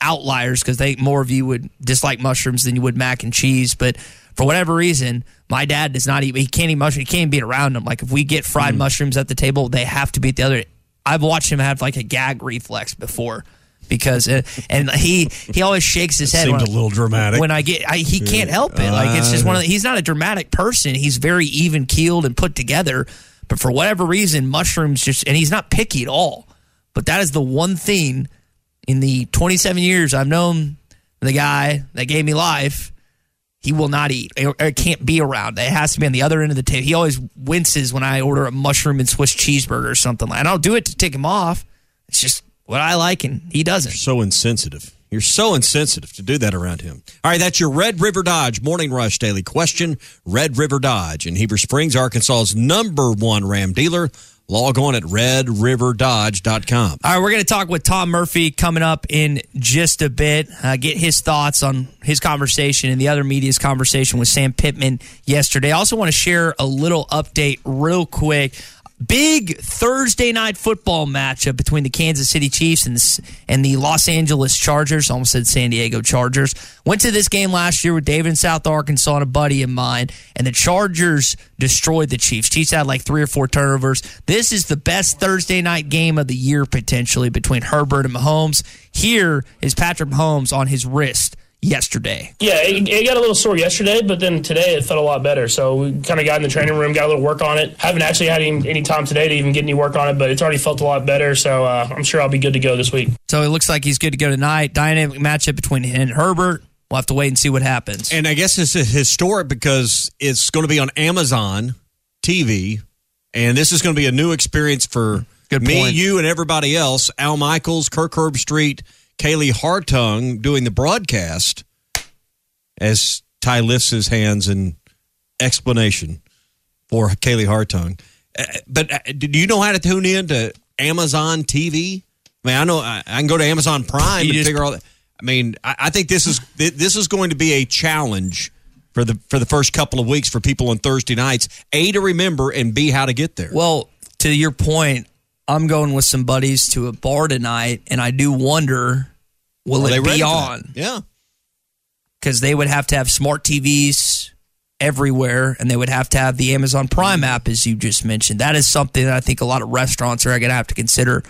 outliers because they more of you would dislike mushrooms than you would mac and cheese. But for whatever reason, my dad does not eat. He can't eat mushrooms. He can't be around them. Like if we get fried
Mm.
mushrooms at the table, they have to be at the other. I've watched him have like a gag reflex before. Because uh, and he he always shakes his head.
Seemed
when-
a little dramatic.
When I get, I, he can't help it. Like it's just one of. The, he's not a dramatic person. He's very even keeled and put together. But for whatever reason, mushrooms just and he's not picky at all. But that is the one thing in the 27 years I've known the guy that gave me life. He will not eat It, can't be around. It has to be on the other end of the table. He always winces when I order a mushroom and Swiss cheeseburger or something. And I'll do it to take him off. It's just what I like, and he doesn't.
You're so insensitive. You're so insensitive to do that around him. All right, that's your Red River Dodge Morning Rush Daily Question. Red River Dodge in Heber Springs, Arkansas's number one Ram dealer. Log on at redriverdodge.com.
All right, we're going to talk with Tom Murphy coming up in just a bit. Uh, get his thoughts on his conversation and the other media's conversation with Sam Pittman yesterday. I also want to share a little update real quick. Big Thursday night football matchup between the Kansas City Chiefs and the, and the Los Angeles Chargers. Almost said San Diego Chargers. Went to this game last year with David in South Arkansas and a buddy of mine, and the Chargers destroyed the Chiefs. Chiefs had like three or four turnovers. This is the best Thursday night game of the year potentially between Herbert and Mahomes. Here is Patrick Mahomes on his wrist yesterday.
Yeah, it, it got a little sore yesterday, but then today it felt a lot better. So we kind of got in the training room, got a little work on it. Haven't actually had any, any time today to even get any work on it, but it's already felt a lot better. So uh, I'm sure I'll be good to go this week.
So it looks like he's good to go tonight. Dynamic matchup between him and Herbert. We'll have to wait and see what happens.
And I guess it's historic because it's going to be on Amazon TV, and this is going to be a new experience for me, you, and everybody else. Al Michaels, Kirk Herbstreit, Kaylee Hartung doing the broadcast as Ty lifts his hands in explanation for Kaylee Hartung. Uh, But uh, do you know how to tune in to Amazon TV? I mean, I know I, I can go to Amazon Prime
You
and
just-
figure all that. I mean, I, I think this is th- this is going to be a challenge for the for the first couple of weeks for people on Thursday nights. A to remember and B how to get there.
Well, to your point, I'm going with some buddies to a bar tonight, and I do wonder will
Are
it be on?
Yeah.
Because they would have to have smart TVs everywhere, and they would have to have the Amazon Prime app, as you just mentioned. That is something that I think a lot of restaurants are going to have to consider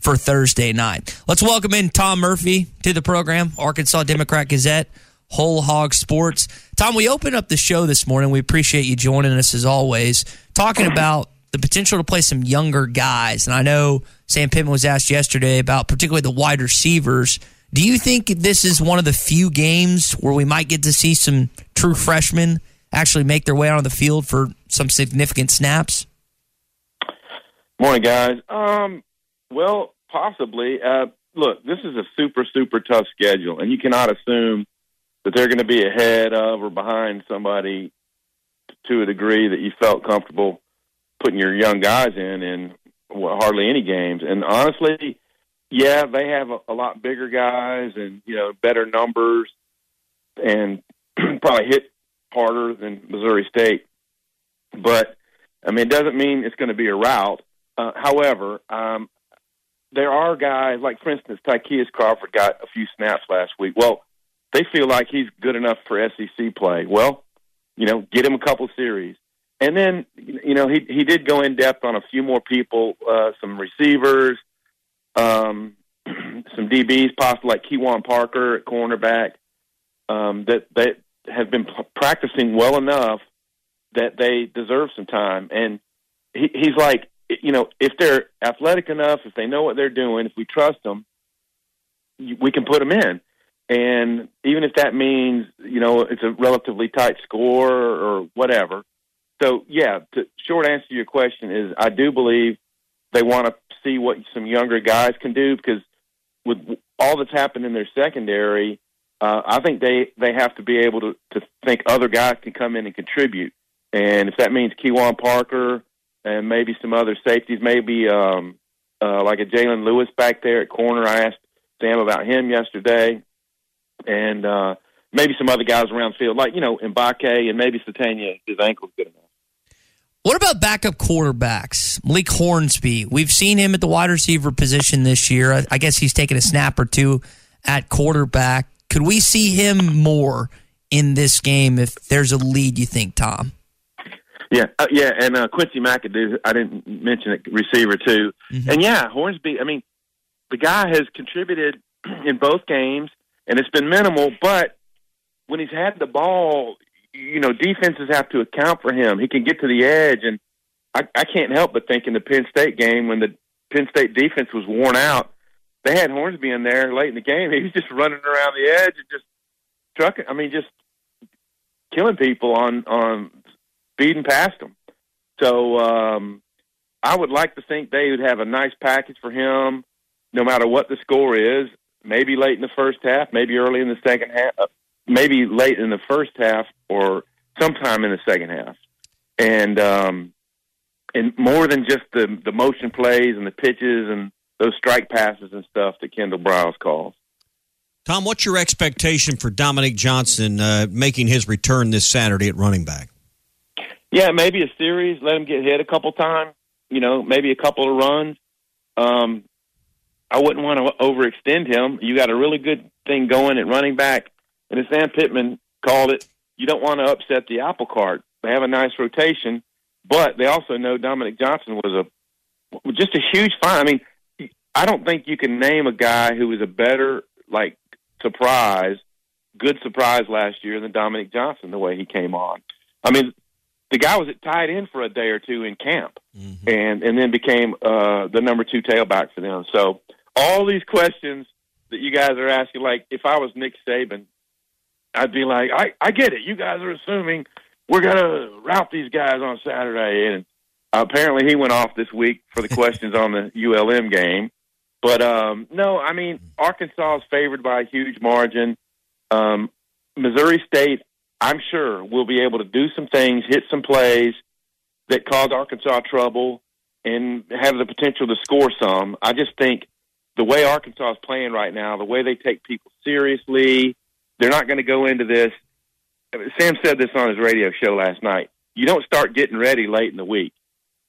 for Thursday night. Let's welcome in Tom Murphy to the program, Arkansas Democrat Gazette, Whole Hog Sports. Tom, we opened up the show this morning. We appreciate you joining us as always, talking about the potential to play some younger guys. And I know Sam Pittman was asked yesterday about particularly the wide receivers. Do you think this is one of the few games where we might get to see some true freshmen actually make their way out on the field for some significant snaps?
Morning, guys. Um, well, possibly. Uh, look, this is a super, super tough schedule, and you cannot assume that they're going to be ahead of or behind somebody to a degree that you felt comfortable putting your young guys in in well, hardly any games. And honestly, yeah, they have a, a lot bigger guys and you know better numbers, and probably hit harder than Missouri State. But I mean, it doesn't mean it's going to be a rout. Uh, however, um, there are guys like, for instance, Tykeus Crawford got a few snaps last week. Well, they feel like he's good enough for SEC play. Well, you know, get him a couple series. And then, you know, he he did go in depth on a few more people, uh, some receivers, um, some DBs, possibly like Keuan Parker at cornerback, um, that that have been p- practicing well enough that they deserve some time. And he, he's like, you know, if they're athletic enough, if they know what they're doing, if we trust them, we can put them in. And even if that means, you know, it's a relatively tight score or whatever. So, yeah, the short answer to your question is I do believe they want to see what some younger guys can do because with all that's happened in their secondary, uh, I think they, they have to be able to, to think other guys can come in and contribute. And if that means Keuan Parker and maybe some other safeties, maybe um, uh, like a Jalen Lewis back there at corner, I asked Sam about him yesterday and uh, maybe some other guys around the field, like you know Mbake and maybe Satania. His ankle's good enough.
What about backup quarterbacks? Malik Hornsby. We've seen him at the wide receiver position this year. I, I guess he's taken a snap or two at quarterback. Could we see him more in this game if there's a lead? You think, Tom?
Yeah, uh, yeah, and uh, Quincy McAdoo. I didn't mention it, receiver too. Mm-hmm. And yeah, Hornsby. I mean, the guy has contributed in both games and it's been minimal. But when he's had the ball, you know, defenses have to account for him. He can get to the edge, and I, I can't help but think in the Penn State game when the Penn State defense was worn out, they had Hornsby in there late in the game. He was just running around the edge and just trucking. I mean, just killing people on on speeding past them. So um, I would like to think they would have a nice package for him, no matter what the score is maybe late in the first half, maybe early in the second half, maybe late in the first half, or sometime in the second half. And um, and more than just the the motion plays and the pitches and those strike passes and stuff that Kendall Briles calls.
Tom, what's your expectation for Dominique Johnson uh, making his return this Saturday at running back?
Yeah, maybe a series. Let him get hit a couple times. You know, maybe a couple of runs. Um, I wouldn't want to overextend him. You got a really good thing going at running back, and as Sam Pittman called it, you don't want to upset the apple cart. They have a nice rotation, but they also know Dominique Johnson was a just a huge find. I mean, I don't think you can name a guy who was a better like surprise, good surprise last year than Dominique Johnson the way he came on. I mean, the guy was tied in for a day or two in camp, mm-hmm. and and then became uh, the number two tailback for them. So all these questions that you guys are asking, like if I was Nick Saban, I'd be like, I, I get it. You guys are assuming we're gonna route these guys on Saturday, and apparently he went off this week for the questions on the ULM game. But um, no, I mean Arkansas is favored by a huge margin. Um, Missouri State, I'm sure, will be able to do some things, hit some plays that cause Arkansas trouble, and have the potential to score some. I just think the way Arkansas is playing right now, the way they take people seriously, they're not going to go into this. Sam said this on his radio show last night. You don't start getting ready late in the week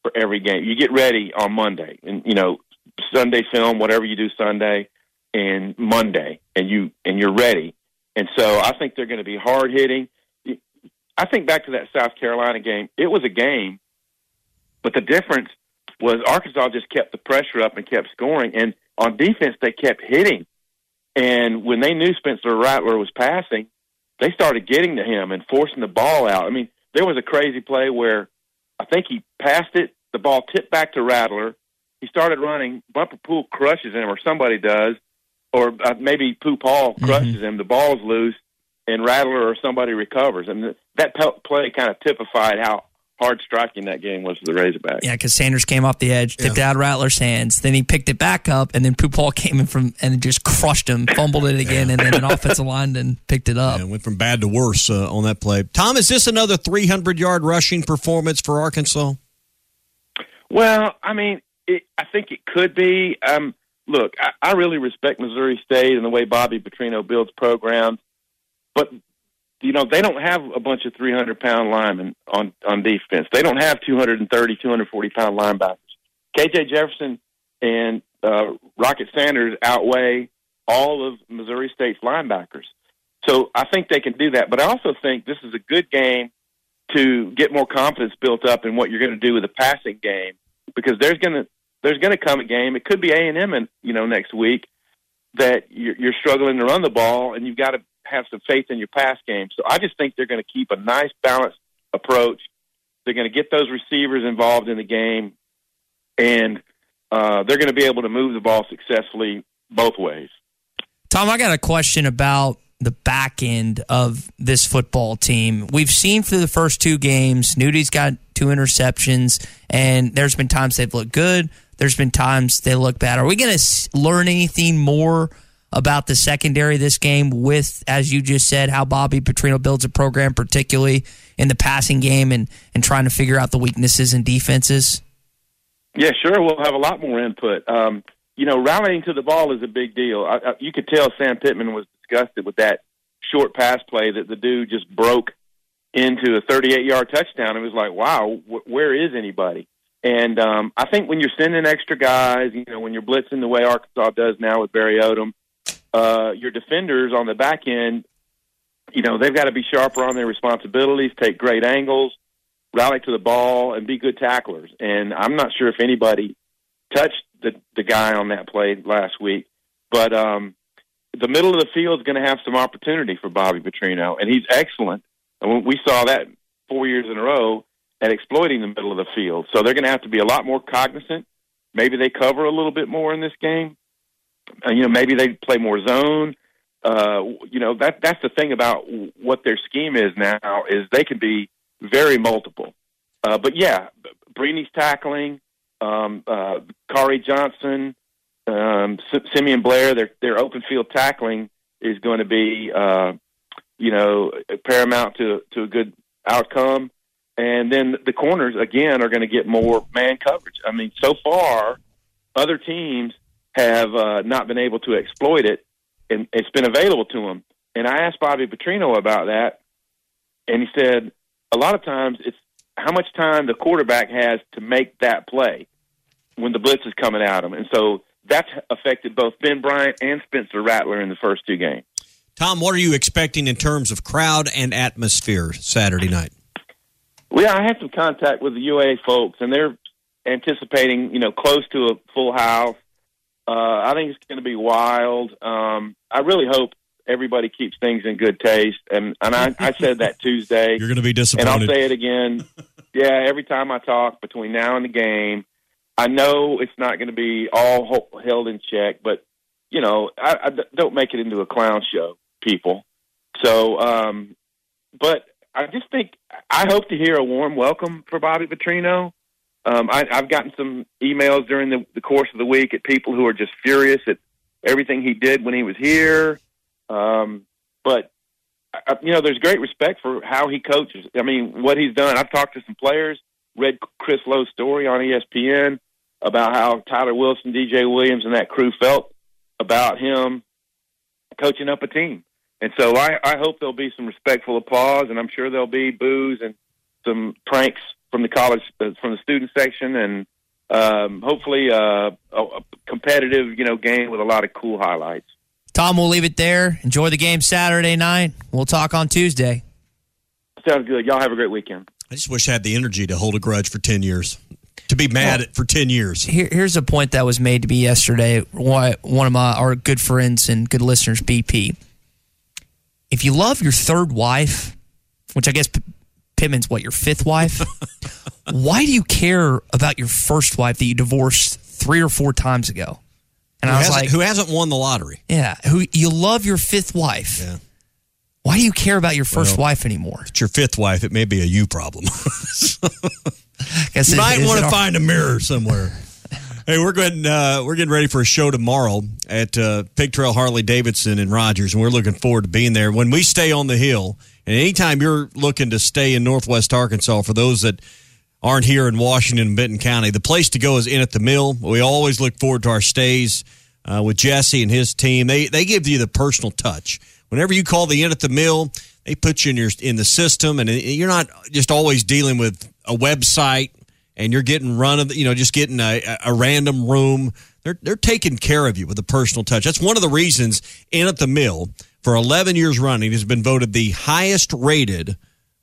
for every game. You get ready on Monday, and you know Sunday film, whatever you do Sunday and Monday, and you and you're ready. And so I think they're going to be hard hitting. I think back to that South Carolina game. It was a game, but the difference was Arkansas just kept the pressure up and kept scoring. And on defense, they kept hitting. And when they knew Spencer Rattler was passing, they started getting to him and forcing the ball out. I mean, there was a crazy play where I think he passed it The ball tipped back to Rattler. He started running. Bumper Pool crushes him, or somebody does, or uh, maybe Pooh Paul crushes him. The ball's loose, and Rattler or somebody recovers. And th- that play kind of typified how hard striking that game was the Razorbacks.
Yeah, because Sanders came off the edge, tipped out Rattler's hands. Then he picked it back up, and then Pooh Paul came in from and just crushed him, fumbled it again, and then an offensive lineman picked it up.
Yeah, went from bad to worse uh, on that play. Tom, is this another 300 yard rushing performance for Arkansas?
Well, I mean, it, I think it could be. Um, look, I, I really respect Missouri State and the way Bobby Petrino builds programs, but you know they don't have a bunch of 300 pound linemen on on defense. They don't have 230, 240 pound linebackers. KJ Jefferson and uh, Rocket Sanders outweigh all of Missouri State's linebackers. So I think they can do that. But I also think this is a good game to get more confidence built up in what you're going to do with the passing game because there's going to there's going to come a game. It could be A and M, and you know next week that you're, you're struggling to run the ball, and you've got to have some faith in your pass game. So I just think they're going to keep a nice balanced approach. They're going to get those receivers involved in the game, and uh, they're going to be able to move the ball successfully both ways.
Tom, I got a question about the back end of this football team. We've seen through the first two games, Nudi's got two interceptions, and there's been times they've looked good. There's been times they look bad. Are we going to learn anything more about the secondary this game with, as you just said, how Bobby Petrino builds a program, particularly in the passing game and, and trying to figure out the weaknesses and defenses?
Yeah, sure. We'll have a lot more input. Um, you know, rallying to the ball is a big deal. I, I, you could tell Sam Pittman was disgusted with that short pass play that the dude just broke into a 38 yard touchdown. It was like, wow, wh- where is anybody? And um, I think when you're sending extra guys, you know, when you're blitzing the way Arkansas does now with Barry Odom, uh, your defenders on the back end, you know, they've got to be sharper on their responsibilities, take great angles, rally to the ball, and be good tacklers. And I'm not sure if anybody touched the the guy on that play last week, but um, the middle of the field is going to have some opportunity for Bobby Petrino, and he's excellent. And we saw that four years in a row at exploiting the middle of the field. So they're going to have to be a lot more cognizant. Maybe they cover a little bit more in this game. Uh, you know, maybe they play more zone. Uh, you know, that that's the thing about what their scheme is now is they can be very multiple. Uh, but yeah, Brini's tackling, um, uh, Kari Johnson, um, Simeon Blair, their their open field tackling is going to be, uh, you know, paramount to to a good outcome. And then the corners again are going to get more man coverage. I mean, so far, other teams have uh, not been able to exploit it, and it's been available to them. And I asked Bobby Petrino about that, and he said a lot of times it's how much time the quarterback has to make that play when the blitz is coming at him, and so that's affected both Ben Bryant and Spencer Rattler in the first two games.
Tom, what are you expecting in terms of crowd and atmosphere Saturday night?
Well, yeah, I had some contact with the UA folks, and they're anticipating, you know, close to a full house. Uh, I think it's going to be wild. Um, I really hope everybody keeps things in good taste, and and I, I said that Tuesday.
You're going to be disappointed, and.
I'll say it again. yeah, every time I talk between now and the game, I know it's not going to be all ho- held in check, but you know, I, I don't make it into a clown show, people. So, um, but I just think I hope to hear a warm welcome for Bobby Petrino. Um, I, I've gotten some emails during the, the course of the week at people who are just furious at everything he did when he was here. Um, but I, you know, there's great respect for how he coaches. I mean, what he's done. I've talked to some players, read Chris Low's story on ESPN about how Tyler Wilson, DJ Williams, and that crew felt about him coaching up a team. And so I, I hope there'll be some respectful applause, and I'm sure there'll be boos and some pranks from the college, uh, from the student section, and um, hopefully uh, a, a competitive, you know, game with a lot of cool highlights.
Tom, we'll leave it there. Enjoy the game Saturday night. We'll talk on Tuesday.
Sounds good. Y'all have a great weekend.
I just wish I had the energy to hold a grudge for 10 years, to be mad at for 10 years.
Here, here's a point that was made to me yesterday. Why one of my our good friends and good listeners, BP. If you love your third wife, which I guess P- Pittman's what your fifth wife. Why do you care about your first wife that you divorced three or four times ago? And
who
I was like,
who hasn't won the lottery?
yeah, who you love your fifth wife.
Yeah.
Why do you care about your first
Well,
wife anymore?
It's your fifth wife. It may be a you problem. You
it-
might want to find a mirror somewhere. hey, we're getting uh, we're getting ready for a show tomorrow at uh, Pig Trail Harley Davidson in Rogers, and we're looking forward to being there. When we stay on the hill, and anytime you're looking to stay in Northwest Arkansas, for those that aren't here in Washington and Benton County, the place to go is Inn at the Mill. We always look forward to our stays uh, with Jesse and his team. They they give you the personal touch. Whenever you call the inn at the mill, they put you in your in the system, and you're not just always dealing with a website and you're getting run of you know just getting a, a random room. They're they're taking care of you with a personal touch. That's one of the reasons Inn at the Mill for 11 years running has been voted the highest rated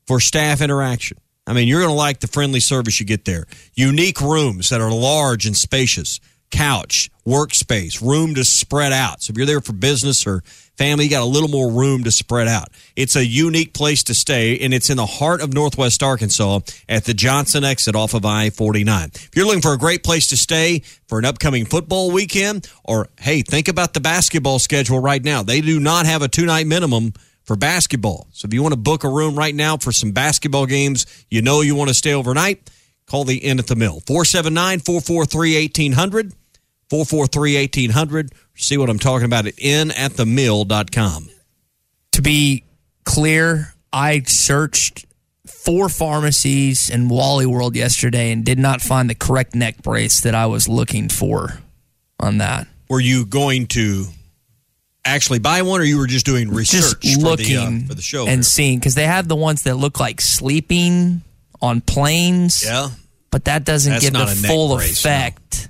for staff interaction. I mean, you're going to like the friendly service you get there. Unique rooms that are large and spacious, couch, workspace, room to spread out. So if you're there for business or family, you got a little more room to spread out. It's a unique place to stay, and it's in the heart of Northwest Arkansas at the Johnson exit off of I 49. If you're looking for a great place to stay for an upcoming football weekend, or hey, think about the basketball schedule right now. They do not have a two night minimum for basketball. So if you want to book a room right now for some basketball games, you know you want to stay overnight, call the Inn at the Mill. 479 443 1800. 443 1800. See what I'm talking about at inatthemill.com.
to be clear, I searched four pharmacies in Wally World yesterday and did not find the correct neck brace that I was looking for on that.
Were you going to actually buy one or you were just doing research
Just
for,
looking
the, uh, for the show?
and seeing because they have the ones that look like sleeping on planes.
Yeah.
but that doesn't
That's
give the full
brace,
effect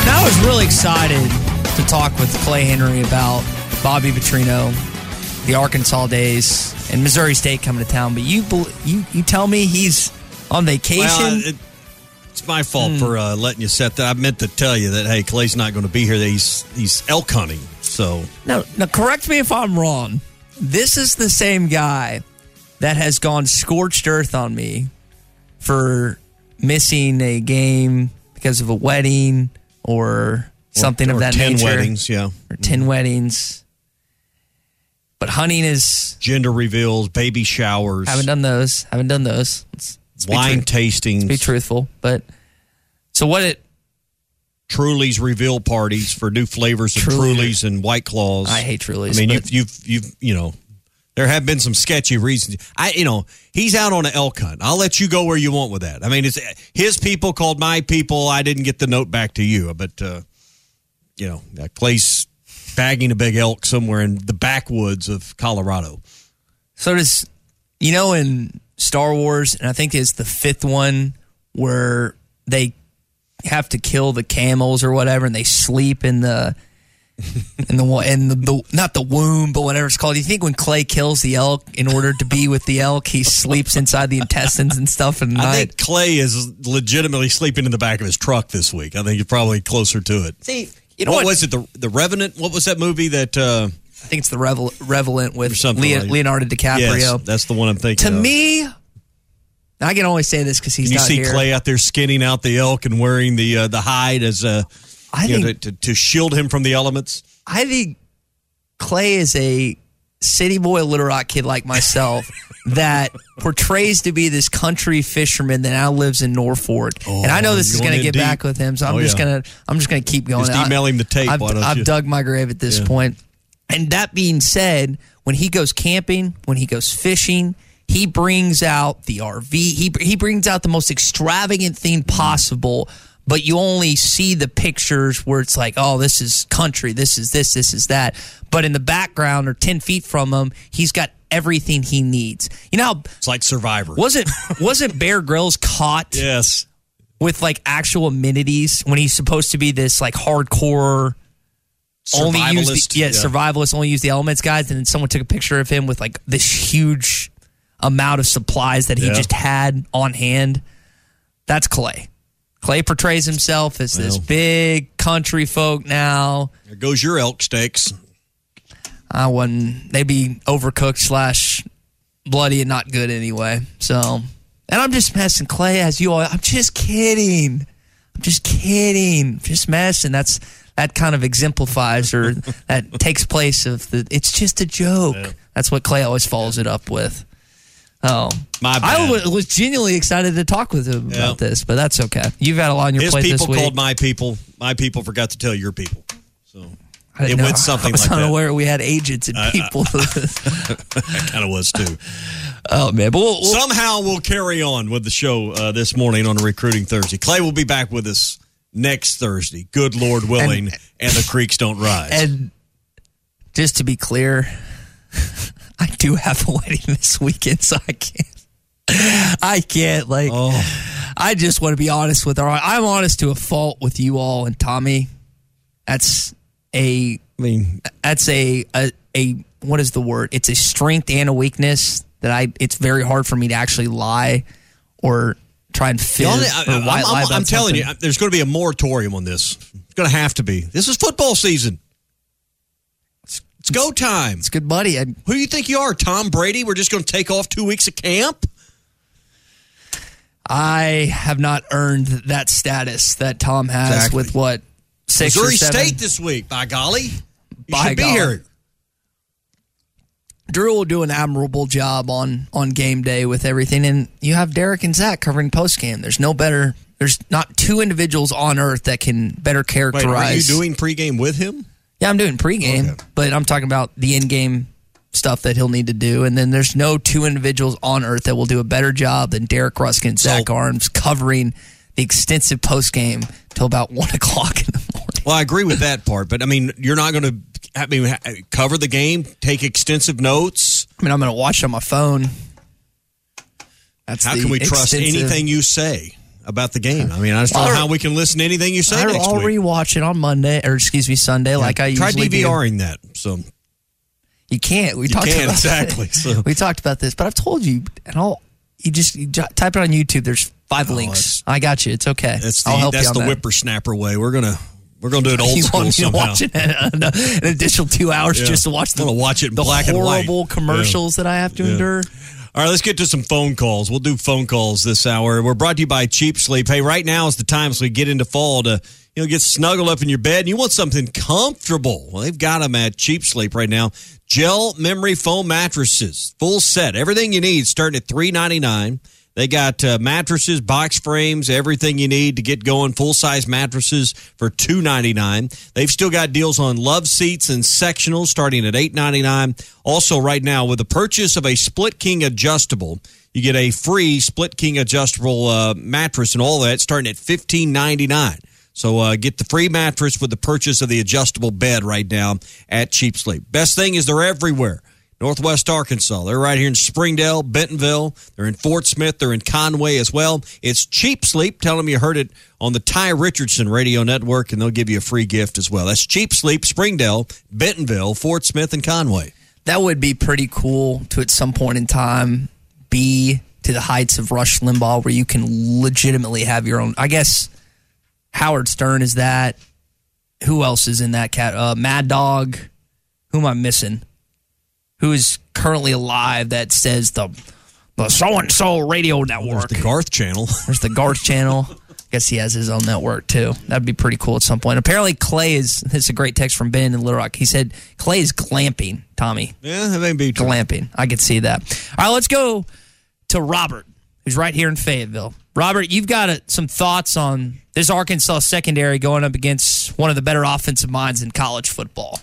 And I was really excited to talk with Clay Henry about Bobby Petrino, the Arkansas days, and Missouri State coming to town. But you, you, you tell me he's on vacation.
Well, it, it's my fault for uh, letting you set that. I meant to tell you that hey, Clay's not going to be here. That he's he's elk hunting. So
Now, now, correct me if I'm wrong. This is the same guy that has gone scorched earth on me for missing a game because of a wedding or something
or
of that
10
nature.
weddings, yeah.
Or 10 mm-hmm. weddings. But hunting is.
gender reveals, baby showers,
Haven't done those. Haven't done those. Let's, let's
wine
tru-
tastings,
be truthful. But so what it.
Truly's reveal parties for new flavors of
Truly.
Truly's and White Claws.
I hate Truly's,
I mean, you've you've you've you know, there have been some sketchy reasons. I you know, he's out on an elk hunt. I'll let you go where you want with that. I mean, it's his people called my people. I didn't get the note back to you, but uh, you know, uh, Clay's bagging a big elk somewhere in the backwoods of Colorado.
So does you know in Star Wars, and I think it's the fifth one where they have to kill the camels or whatever, and they sleep in the in the in the, the not the womb, but whatever it's called. You think when Clay kills the elk in order to be with the elk, he sleeps inside the intestines and stuff at
I
night?
think Clay is legitimately sleeping in the back of his truck this week. I think you're probably closer to it.
See, you know
what,
what?
was it? The the Revenant? What was that movie that? Uh,
I think it's the Revel- Revelant with
like-
Leonardo DiCaprio.
Yes, that's the one I'm thinking.
to
of.
me, I can only say this because he's
Can you
not
see
here.
Clay out there skinning out the elk and wearing the uh, the hide as a
I
you know,
think-
to, to, to shield him from the elements.
I think Clay is a city boy, little rock kid like myself that portrays to be this country fisherman that now lives in Norfork. and I know oh,
this
is
going
going to get
deep.
back with him, so I'm
Oh,
just
yeah.
gonna I'm just gonna keep going.
Just email him the tape,
I've, I've dug my grave at this
Yeah.
point. And that being said, when he goes camping, when he goes fishing, he brings out the RV. He he brings out the most extravagant thing mm-hmm. possible. But you only see the pictures where it's like, oh, this is country, this is this, this is that. But in the background or ten feet from him, he's got everything he needs. You know, how-
It's like Survivor.
wasn't wasn't Bear Grylls caught
Yes.
with like actual amenities when he's supposed to be this like hardcore only use the,
Survivalist,
yeah,
yeah.
survivalist only use the elements guys and then someone took a picture of him with like this huge amount of supplies that he
Yeah.
just had on hand that's clay clay portrays himself as this
Well.
big country folk now.
There goes your elk steaks.
i wouldn't they'd be overcooked slash bloody and not good anyway. So and i'm just messing clay as you all i'm just kidding. I'm just kidding. Just messing. That's that kind of exemplifies or that takes place of the it's just a joke. That's what clay always follows it up with oh
My
i
bad.
was, was genuinely excited to talk with him
Yeah.
about this but that's okay you've had a lot on your
His
plate this week.
people called my people. My people forgot to tell your people. So
I
it
know-
went something
I was
like that.
unaware we had agents and
I- I-
people
I kind of was too.
oh man but we'll, we'll-
Somehow we'll carry on with the show uh, this morning on a recruiting Thursday. Clay will be back with us next Thursday. Good Lord willing, and, the creeks don't rise.
And just to be clear, I do have a wedding this weekend, so I can't. I can't like.
Oh.
I just want to be honest with our. I'm honest to a fault with you all and Tommy. That's a.
I mean,
that's a a, a what is the word? It's a strength and a weakness that I. It's very hard for me to actually lie or try and
only- I, am telling you, there's going to be a moratorium on this. It's going to have to be. This is football season. It's, go time.
It's good, buddy.
Who do you think you are, Tom Brady? We're just going to take off two weeks of camp.
I have not earned that status that Tom has
Exactly.
with what six
Missouri
or seven.
State this week. By golly, you
By
should be here.
Drew will do an admirable job on on game day with everything, and you have Derek and Zach covering post game. There's no better. There's not two individuals on earth that can better
Wait,
characterize.
are you doing pregame with him?
Yeah, I'm doing pregame, but I'm talking about the in-game stuff that he'll need to do. And then there's no two individuals on earth that will do a better job than Derek Ruskin and Zach Arms covering the extensive postgame till about one o'clock in the morning.
Well, I agree with that part, but I mean, you're not going to I mean, cover the game, take extensive notes.
I mean, I'm going to watch on my phone. That's
How can we trust anything you say about the game? I mean, I just don't know how we can listen to anything you say
I'll
week.
rewatch it on Monday, or excuse me, Sunday, like I
Try
usually do.
DVRing that. So
You can't. We
You
talked
can't,
about
exactly, so-
We talked about this, but I've told you, and I'll. You just you type it on YouTube. There's five oh, links. I got you. It's okay.
that's the
I'll help
that's
you on
the
that.
whippersnapper way. We're gonna we're gonna do it old
you
school
want
somehow.
watch it an, an additional two hours
Yeah.
just to watch the
watch it
the
black and white.
horrible commercials that I have to
Yeah.
endure.
All right, let's get to some phone calls. We'll do phone calls this hour. We're brought to you by Cheap Sleep. Hey, right now is the time as we get into fall to you know get snuggled up in your bed and you want something comfortable. Well, they've got them at Cheap Sleep right now. Gel memory foam mattresses, full set, everything you need, starting at three ninety nine. They got uh, mattresses, box frames, everything you need to get going. Full size mattresses for two ninety nine. They've still got deals on love seats and sectionals starting at eight ninety nine. Also, right now with the purchase of a Split King adjustable, you get a free Split King adjustable uh, mattress and all that starting at fifteen ninety nine. So uh, get the free mattress with the purchase of the adjustable bed right now at Cheap Sleep. Best thing is they're everywhere. Northwest Arkansas. They're right here in Springdale, Bentonville. They're in Fort Smith. They're in Conway as well. It's Cheap Sleep. Tell them you heard it on the Ty Richardson Radio Network, and they'll give you a free gift as well. That's Cheap Sleep, Springdale, Bentonville, Fort Smith, and Conway.
That would be pretty cool to at some point in time be to the heights of Rush Limbaugh where you can legitimately have your own. I guess Howard Stern is that. Who else is in that cat? Uh, Mad Dog. Who am I missing? Who is currently alive that says the the so and so radio network?
There's the Garth Channel.
There's the Garth Channel. I guess he has his own network too. That'd be pretty cool at some point. Apparently, Clay is. This is a great text from Ben in Little Rock. He said Clay is glamping. Tommy,
Yeah, that may be true.
glamping. I could see that. All right, let's go to Robert, who's right here in Fayetteville. Robert, you've got uh some thoughts on this Arkansas secondary going up against one of the better offensive minds in college football.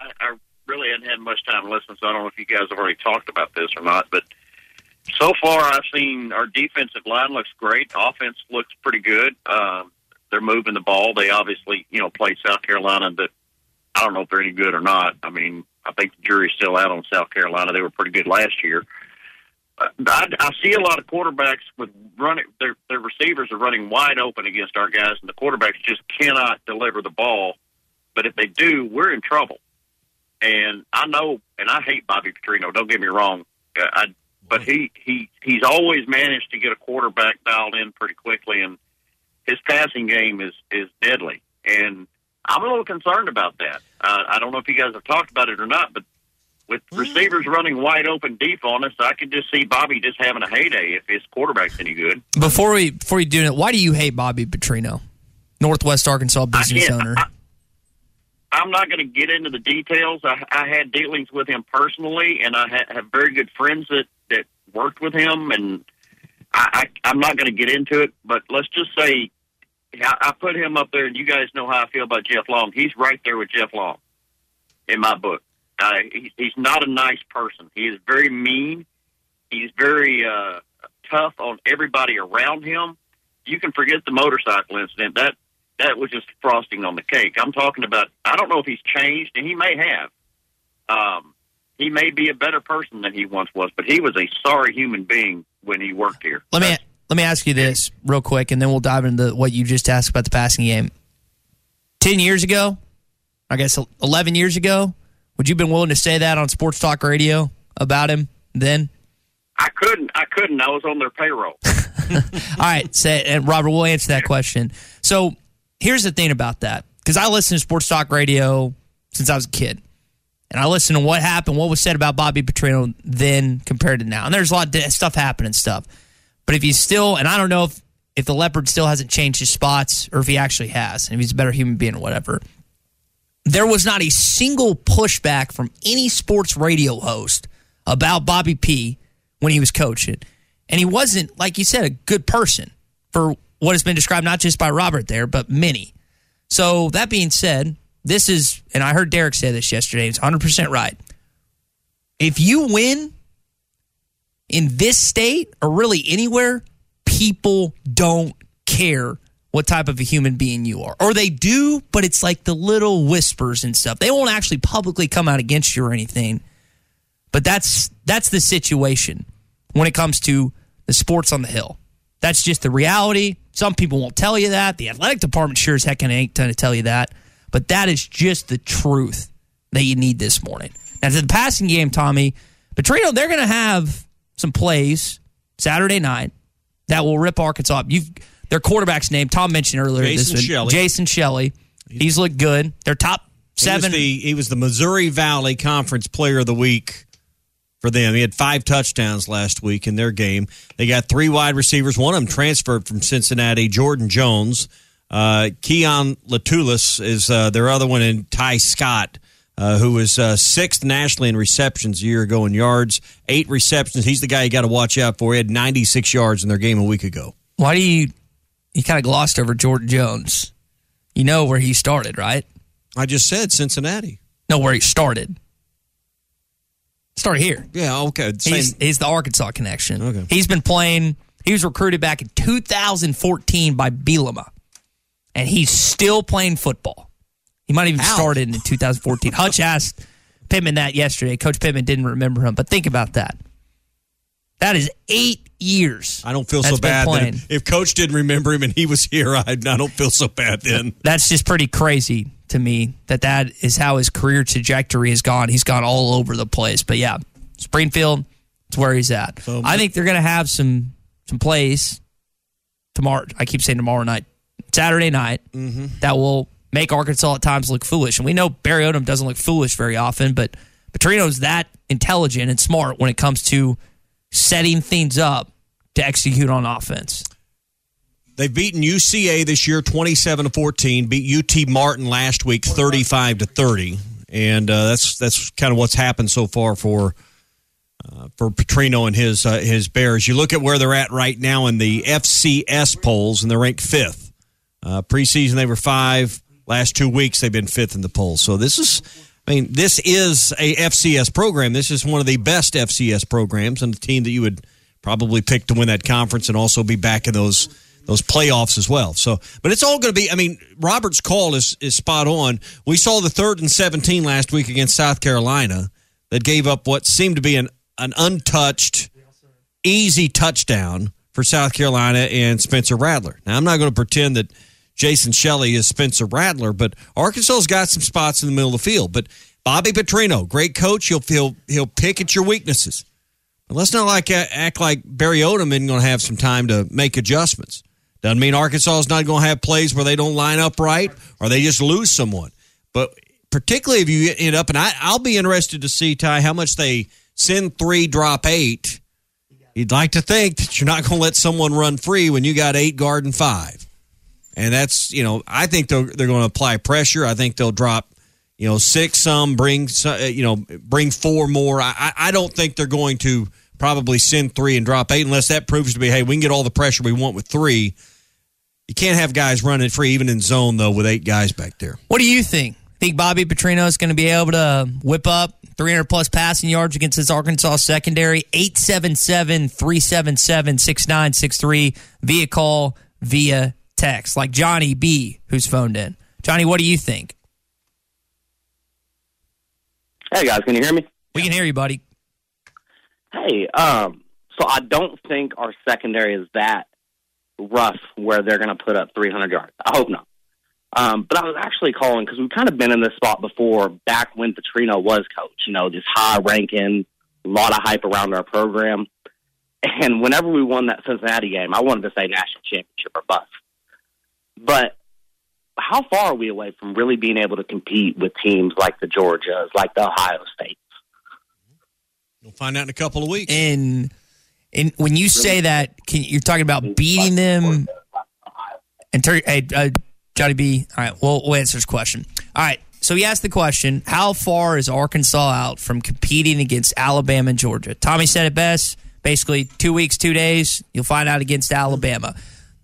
I, I really hadn't had much time to listen, so I don't know if you guys have already talked about this or not. But so far, I've seen our defensive line looks great. Offense looks pretty good. Um, they're moving the ball. They obviously, you know, played South Carolina. That I don't know if they're any good or not. I mean, I think the jury's still out on South Carolina. They were pretty good last year. Uh, I, I see a lot of quarterbacks with running. Their their receivers are running wide open against our guys, and the quarterbacks just cannot deliver the ball. But if they do, we're in trouble. And I know, and I hate Bobby Petrino. Don't get me wrong, uh, I, but he he he's always managed to get a quarterback dialed in pretty quickly, and his passing game is is deadly. And I'm a little concerned about that. Uh, I don't know if you guys have talked about it or not, but with receivers running wide open deep on us, I could just see Bobby just having a heyday if his quarterback's any good.
Before we before you do it, why do you hate Bobby Petrino, Northwest Arkansas business
can't-
owner?
I'm not going to get into the details. I, I had dealings with him personally, and I ha- have very good friends that that worked with him, and I, I I'm not going to get into it. But let's just say I, I put him up there, and you guys know how I feel about Jeff Long. He's right there with Jeff Long in my book. Uh, he, he's not a nice person. He is very mean. He's very uh, tough on everybody around him. You can forget the motorcycle incident. That that was just frosting on the cake. I'm talking about. I don't know if he's changed, and he may have. Um, he may be a better person than he once was, but he was a sorry human being when he worked here.
Let me let me ask you this real quick, and then we'll dive into what you just asked about the passing game. Ten years ago, I guess eleven years ago, would you have been willing to say that on Sports Talk Radio about him then?
I couldn't. I couldn't. I was on their payroll.
All right, say, and Robert, we'll answer that question. So here's the thing about that, because I listened to Sports Talk Radio since I was a kid, and I listened to what happened, what was said about Bobby Petrino then compared to now, and there's a lot of stuff happening stuff. But if he's still, and I don't know if if the leopard still hasn't changed his spots, or if he actually has, and if he's a better human being or whatever. There was not a single pushback from any sports radio host about Bobby P when he was coaching. And he wasn't, like you said, a good person for what has been described not just by Robert there, but many. So that being said, this is, and I heard Derek say this yesterday, it's 100% right. If you win in this state or really anywhere, people don't care what type of a human being you are. Or they do, but it's like the little whispers and stuff. They won't actually publicly come out against you or anything. But that's that's the situation when it comes to the sports on the hill. That's just the reality. Some people won't tell you that. The athletic department sure as heck ain't going to tell you that. But that is just the truth that you need this morning. Now, to the passing game, Tommy, Petrino, they're going to have some plays Saturday night that will rip Arkansas up. You've their quarterback's name, Tom mentioned earlier.
Jason
this
Shelley.
Jason Shelley. He's looked good. They're top
He was,
seven.
the, he was the Missouri Valley Conference Player of the Week for them. He had five touchdowns last week in their game. They got three wide receivers. One of them transferred from Cincinnati, Jordan Jones. Uh, Keon Latulis is uh, their other one, and Ty Scott, uh, who was uh, sixth nationally in receptions a year ago in yards, eight receptions. He's the guy you got to watch out for. He had 96 yards in their game a week ago.
Why do you you kind of glossed over Jordan Jones? You know where he started, right?
I just said Cincinnati.
No, where he started. Started here.
Yeah, okay.
He's, he's the Arkansas connection. Okay. He's been playing. He was recruited back in 2014 by Bielema, and he's still playing football. He might have even
How?
started in 2014. Hutch asked Pittman that yesterday. Coach Pittman didn't remember him, but think about that. That is eight years.
I don't feel so bad. if, if Coach didn't remember him and he was here, I, I don't feel so bad then.
That's just pretty crazy to me that that is how his career trajectory has gone. He's gone all over the place. But yeah, Springfield, it's where he's at. I think they're going to have some some plays tomorrow. I keep saying tomorrow night, Saturday night, mm-hmm. that will make Arkansas at times look foolish. And we know Barry Odom doesn't look foolish very often, but Petrino's that intelligent and smart when it comes to setting things up to execute on offense.
They've beaten UCA this year 27 to 14, beat UT Martin last week 35 to 30. And uh, that's that's kind of what's happened so far for uh, for Petrino and his uh, his Bears. You look at where they're at right now in the FCS polls, and they're ranked fifth. Uh, preseason they were five. Last two weeks they've been fifth in the polls. So this is, I mean, this is a FCS program. This is one of the best FCS programs, and a team that you would probably pick to win that conference and also be back in those those playoffs as well. So, but it's all going to be. I mean, Robert's call is is spot on. We saw the third and seventeen last week against South Carolina that gave up what seemed to be an an untouched, easy touchdown for South Carolina and Spencer Rattler. Now, I'm not going to pretend that Jason Shelley is Spencer Rattler, but Arkansas's got some spots in the middle of the field. But Bobby Petrino, great coach, he'll he'll he'll pick at your weaknesses. But let's not like act like Barry Odom isn't going to have some time to make adjustments. Doesn't mean Arkansas is not going to have plays where they don't line up right or they just lose someone. But particularly if you end up, and I, I'll be interested to see Ty how much they send three, drop eight. You'd like to think that you're not going to let someone run free when you got eight guard and five. And that's, you know, I think they're, they're going to apply pressure. I think they'll drop, you know, six some, bring, you know, bring four more. I, I don't think they're going to probably send three and drop eight unless that proves to be, hey, we can get all the pressure we want with three. You can't have guys running free, even in zone, though, with eight guys back there.
What do you think? Think Bobby Petrino is going to be able to whip up 300 plus passing yards against his Arkansas secondary? 877 377 6963 via call, via text, like Johnny B, who's phoned in. Johnny, what do you think?
Hey, guys, can you hear me?
We can hear you, buddy.
Hey, um, so I don't think our secondary is that rough where they're going to put up 300 yards. I hope not. Um, but I was actually calling because we've kind of been in this spot before back when Petrino was coach, you know, just high ranking, a lot of hype around our program. And whenever we won that Cincinnati game, I wanted to say national championship or bust. But how far are we away from really being able to compete with teams like the Georgias, like the Ohio States?
We'll find out in a couple of weeks.
And and when you say that, can, you're talking about beating them. And ter- hey, uh, Johnny B. All right, we'll, we'll answer his question. All right, so he asked the question: How far is Arkansas out from competing against Alabama and Georgia? Tommy said it best. Basically, two weeks, two days, you'll find out against Alabama.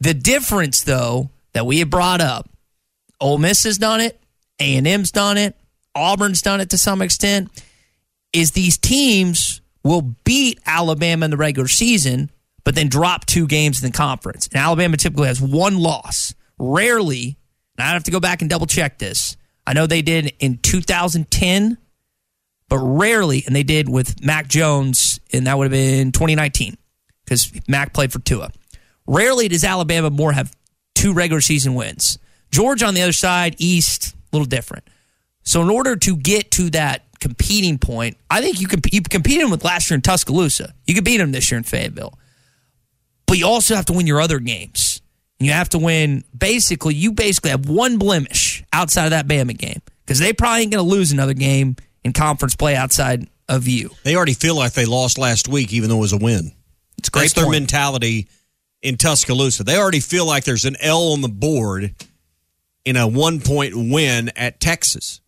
The difference, though, that we have brought up, Ole Miss has done it, A and M's done it, Auburn's done it to some extent, is these teams will beat Alabama in the regular season, but then drop two games in the conference. And Alabama typically has one loss. Rarely, and I have to go back and double check this. I know they did in 2010, but rarely, and they did with Mac Jones, and that would have been 2019 because Mac played for Tua. Rarely does Alabama more have two regular season wins. Georgia on the other side, East, a little different. So in order to get to that competing point, I think you can you competed with last year in Tuscaloosa. You could beat them this year in Fayetteville, but you also have to win your other games. You have to win. Basically, you basically have one blemish outside of that Bama game because they probably ain't going to lose another game in conference play outside of you.
They already feel like they lost last week, even though it was a win.
It's great
That's their mentality in Tuscaloosa. They already feel like there's an L on the board in a one point win at Texas.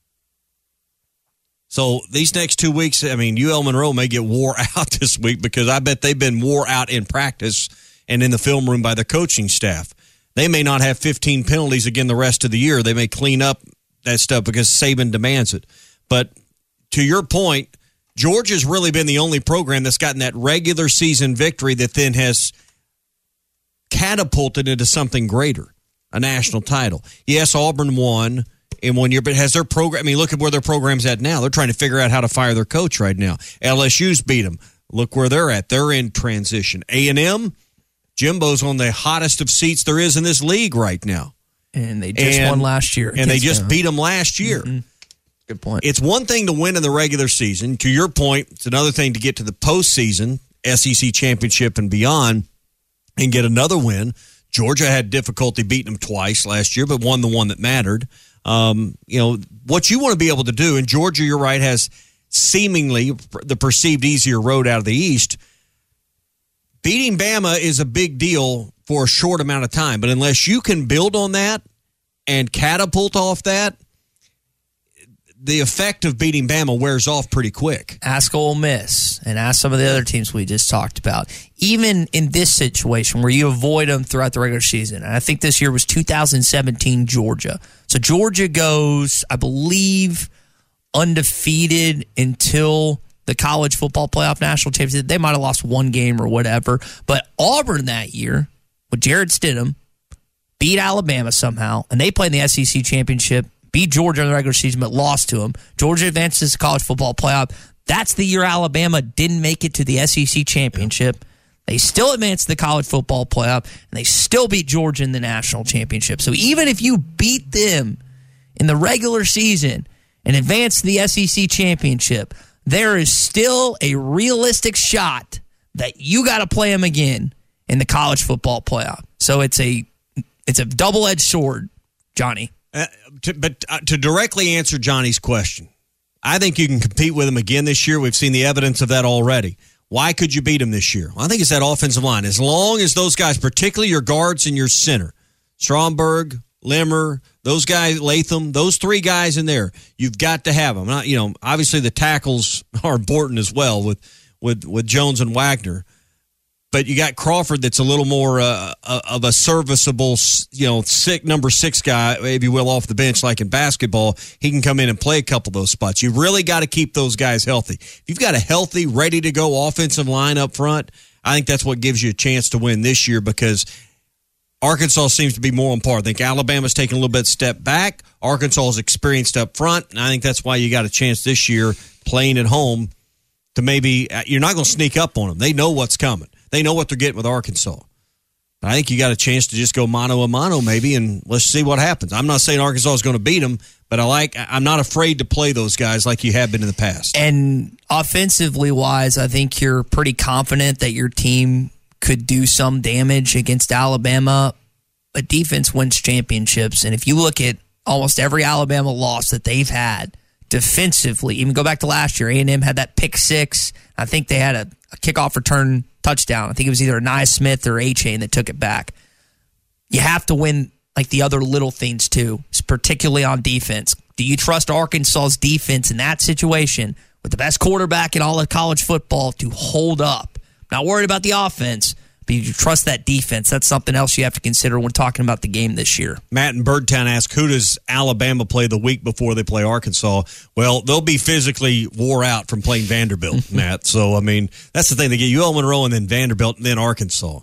So these next two weeks, I mean, UL Monroe may get wore out this week because I bet they've been wore out in practice and in the film room by the coaching staff. They may not have 15 penalties again the rest of the year. They may clean up that stuff because Saban demands it. But to your point, Georgia's really been the only program that's gotten that regular season victory that then has catapulted into something greater, a national title. Yes, Auburn won in one year, but has their program? I mean, look at where their program's at now. They're trying to figure out how to fire their coach right now. LSU's beat them. Look where they're at. They're in transition. A and M, Jimbo's on the hottest of seats there is in this league right now,
and they just won last year,
and they just
them.
beat them last year. Mm-hmm.
Good point.
It's one thing to win in the regular season. To your point, it's another thing to get to the postseason, SEC championship and beyond, and get another win. Georgia had difficulty beating them twice last year, but won the one that mattered. Um, you know what you want to be able to do, and Georgia, you're right, has seemingly the perceived easier road out of the East. beating Bama is a big deal for a short amount of time, but unless you can build on that and catapult off that, the effect of beating Bama wears off pretty quick.
Ask Ole Miss and ask some of the other teams we just talked about. Even in this situation where you avoid them throughout the regular season, and I think this year was 2017 Georgia. So Georgia goes, I believe, undefeated until the college football playoff national championship. They might have lost one game or whatever, but Auburn that year with Jarrett Stidham beat Alabama somehow, and they played in the SEC championship beat Georgia in the regular season, but lost to them. Georgia advances to the college football playoff. That's the year Alabama didn't make it to the SEC championship. They still advanced to the college football playoff, and they still beat Georgia in the national championship. So even if you beat them in the regular season and advance to the SEC championship, there is still a realistic shot that you got to play them again in the college football playoff. So it's a it's a double edged sword, Johnny.
Uh, to, but uh, to directly answer Johnny's question, I think you can compete with them again this year. We've seen the evidence of that already. Why could you beat them this year? Well, I think it's that offensive line. As long as those guys, particularly your guards and your center, Stromberg, Limmer, those guys, Latham, those three guys in there, you've got to have them. Not, you know, obviously the tackles are important as well with with with Jones and Wagner but you got Crawford that's a little more uh, uh of a serviceable, you know, sick number six guy, if you will, off the bench, like in basketball. He can come in and play a couple of those spots. You really got to keep those guys healthy. If you've got a healthy, ready to go offensive line up front, I think that's what gives you a chance to win this year because Arkansas seems to be more on par. I think Alabama's taking a little bit step back. Arkansas is experienced up front, and I think that's why you got a chance this year playing at home to maybe uh, you're not going to sneak up on them. They know what's coming. They know what they're getting with Arkansas. I think you got a chance to just go mano a mano maybe, and let's see what happens. I'm not saying Arkansas is going to beat them, but I like. I'm not afraid to play those guys like you have been in the past.
And offensively wise, I think you're pretty confident that your team could do some damage against Alabama. But defense wins championships, and if you look at almost every Alabama loss that they've had defensively, even go back to last year, A and M had that pick six. I think they had a, a kickoff return touchdown. I think it was either Ainias Smith or Achane that took it back. You have to win like the other little things too, particularly on defense. Do you trust Arkansas's defense in that situation with the best quarterback in all of college football to hold up? Not worried about the offense, but you trust that defense. That's something else you have to consider when talking about the game this year.
Matt in Birdtown asked, who does Alabama play the week before they play Arkansas? Well, they'll be physically wore out from playing Vanderbilt, Matt. So, I mean, that's the thing. They get UL Monroe and then Vanderbilt and then Arkansas. I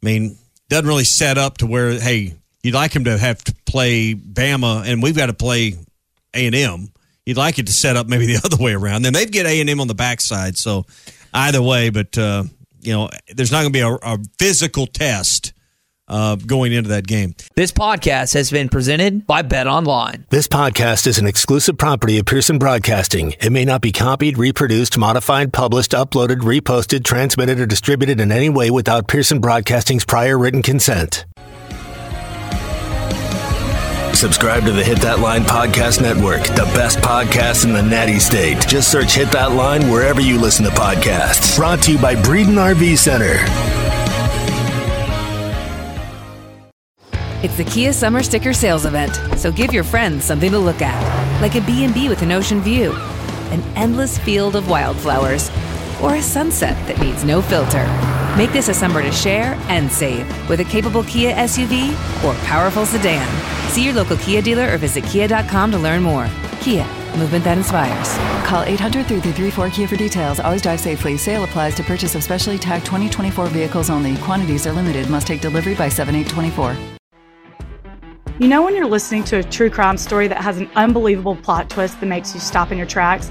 mean, doesn't really set up to where, hey, you'd like him to have to play Bama, and we've got to play A&M. You'd like it to set up maybe the other way around. Then they'd get A&M on the backside. So, either way, but uh, you know, there's not going to be a, a physical test uh, going into that game.
This podcast has been presented by Bet Online.
This podcast is an exclusive property of Pearson Broadcasting. It may not be copied, reproduced, modified, published, uploaded, reposted, transmitted, or distributed in any way without Pearson Broadcasting's prior written consent. Subscribe to the Hit That Line Podcast Network, the best podcast in the natty state. Just search Hit That Line wherever you listen to podcasts. Brought to you by Breeden RV Center.
It's the Kia Summer Sticker Sales Event, so give your friends something to look at, like a B&B with an ocean view, an endless field of wildflowers, or a sunset that needs no filter. Make this a summer to share and save with a capable Kia SUV or powerful sedan. See your local Kia dealer or visit kia.com to learn more. Kia, movement that inspires.
Call 800 334 Kia for details. Always drive safely. Sale applies to purchase of specially tagged 2024 vehicles only. Quantities are limited. Must take delivery by 7824.
You know when you're listening to a true crime story that has an unbelievable plot twist that makes you stop in your tracks?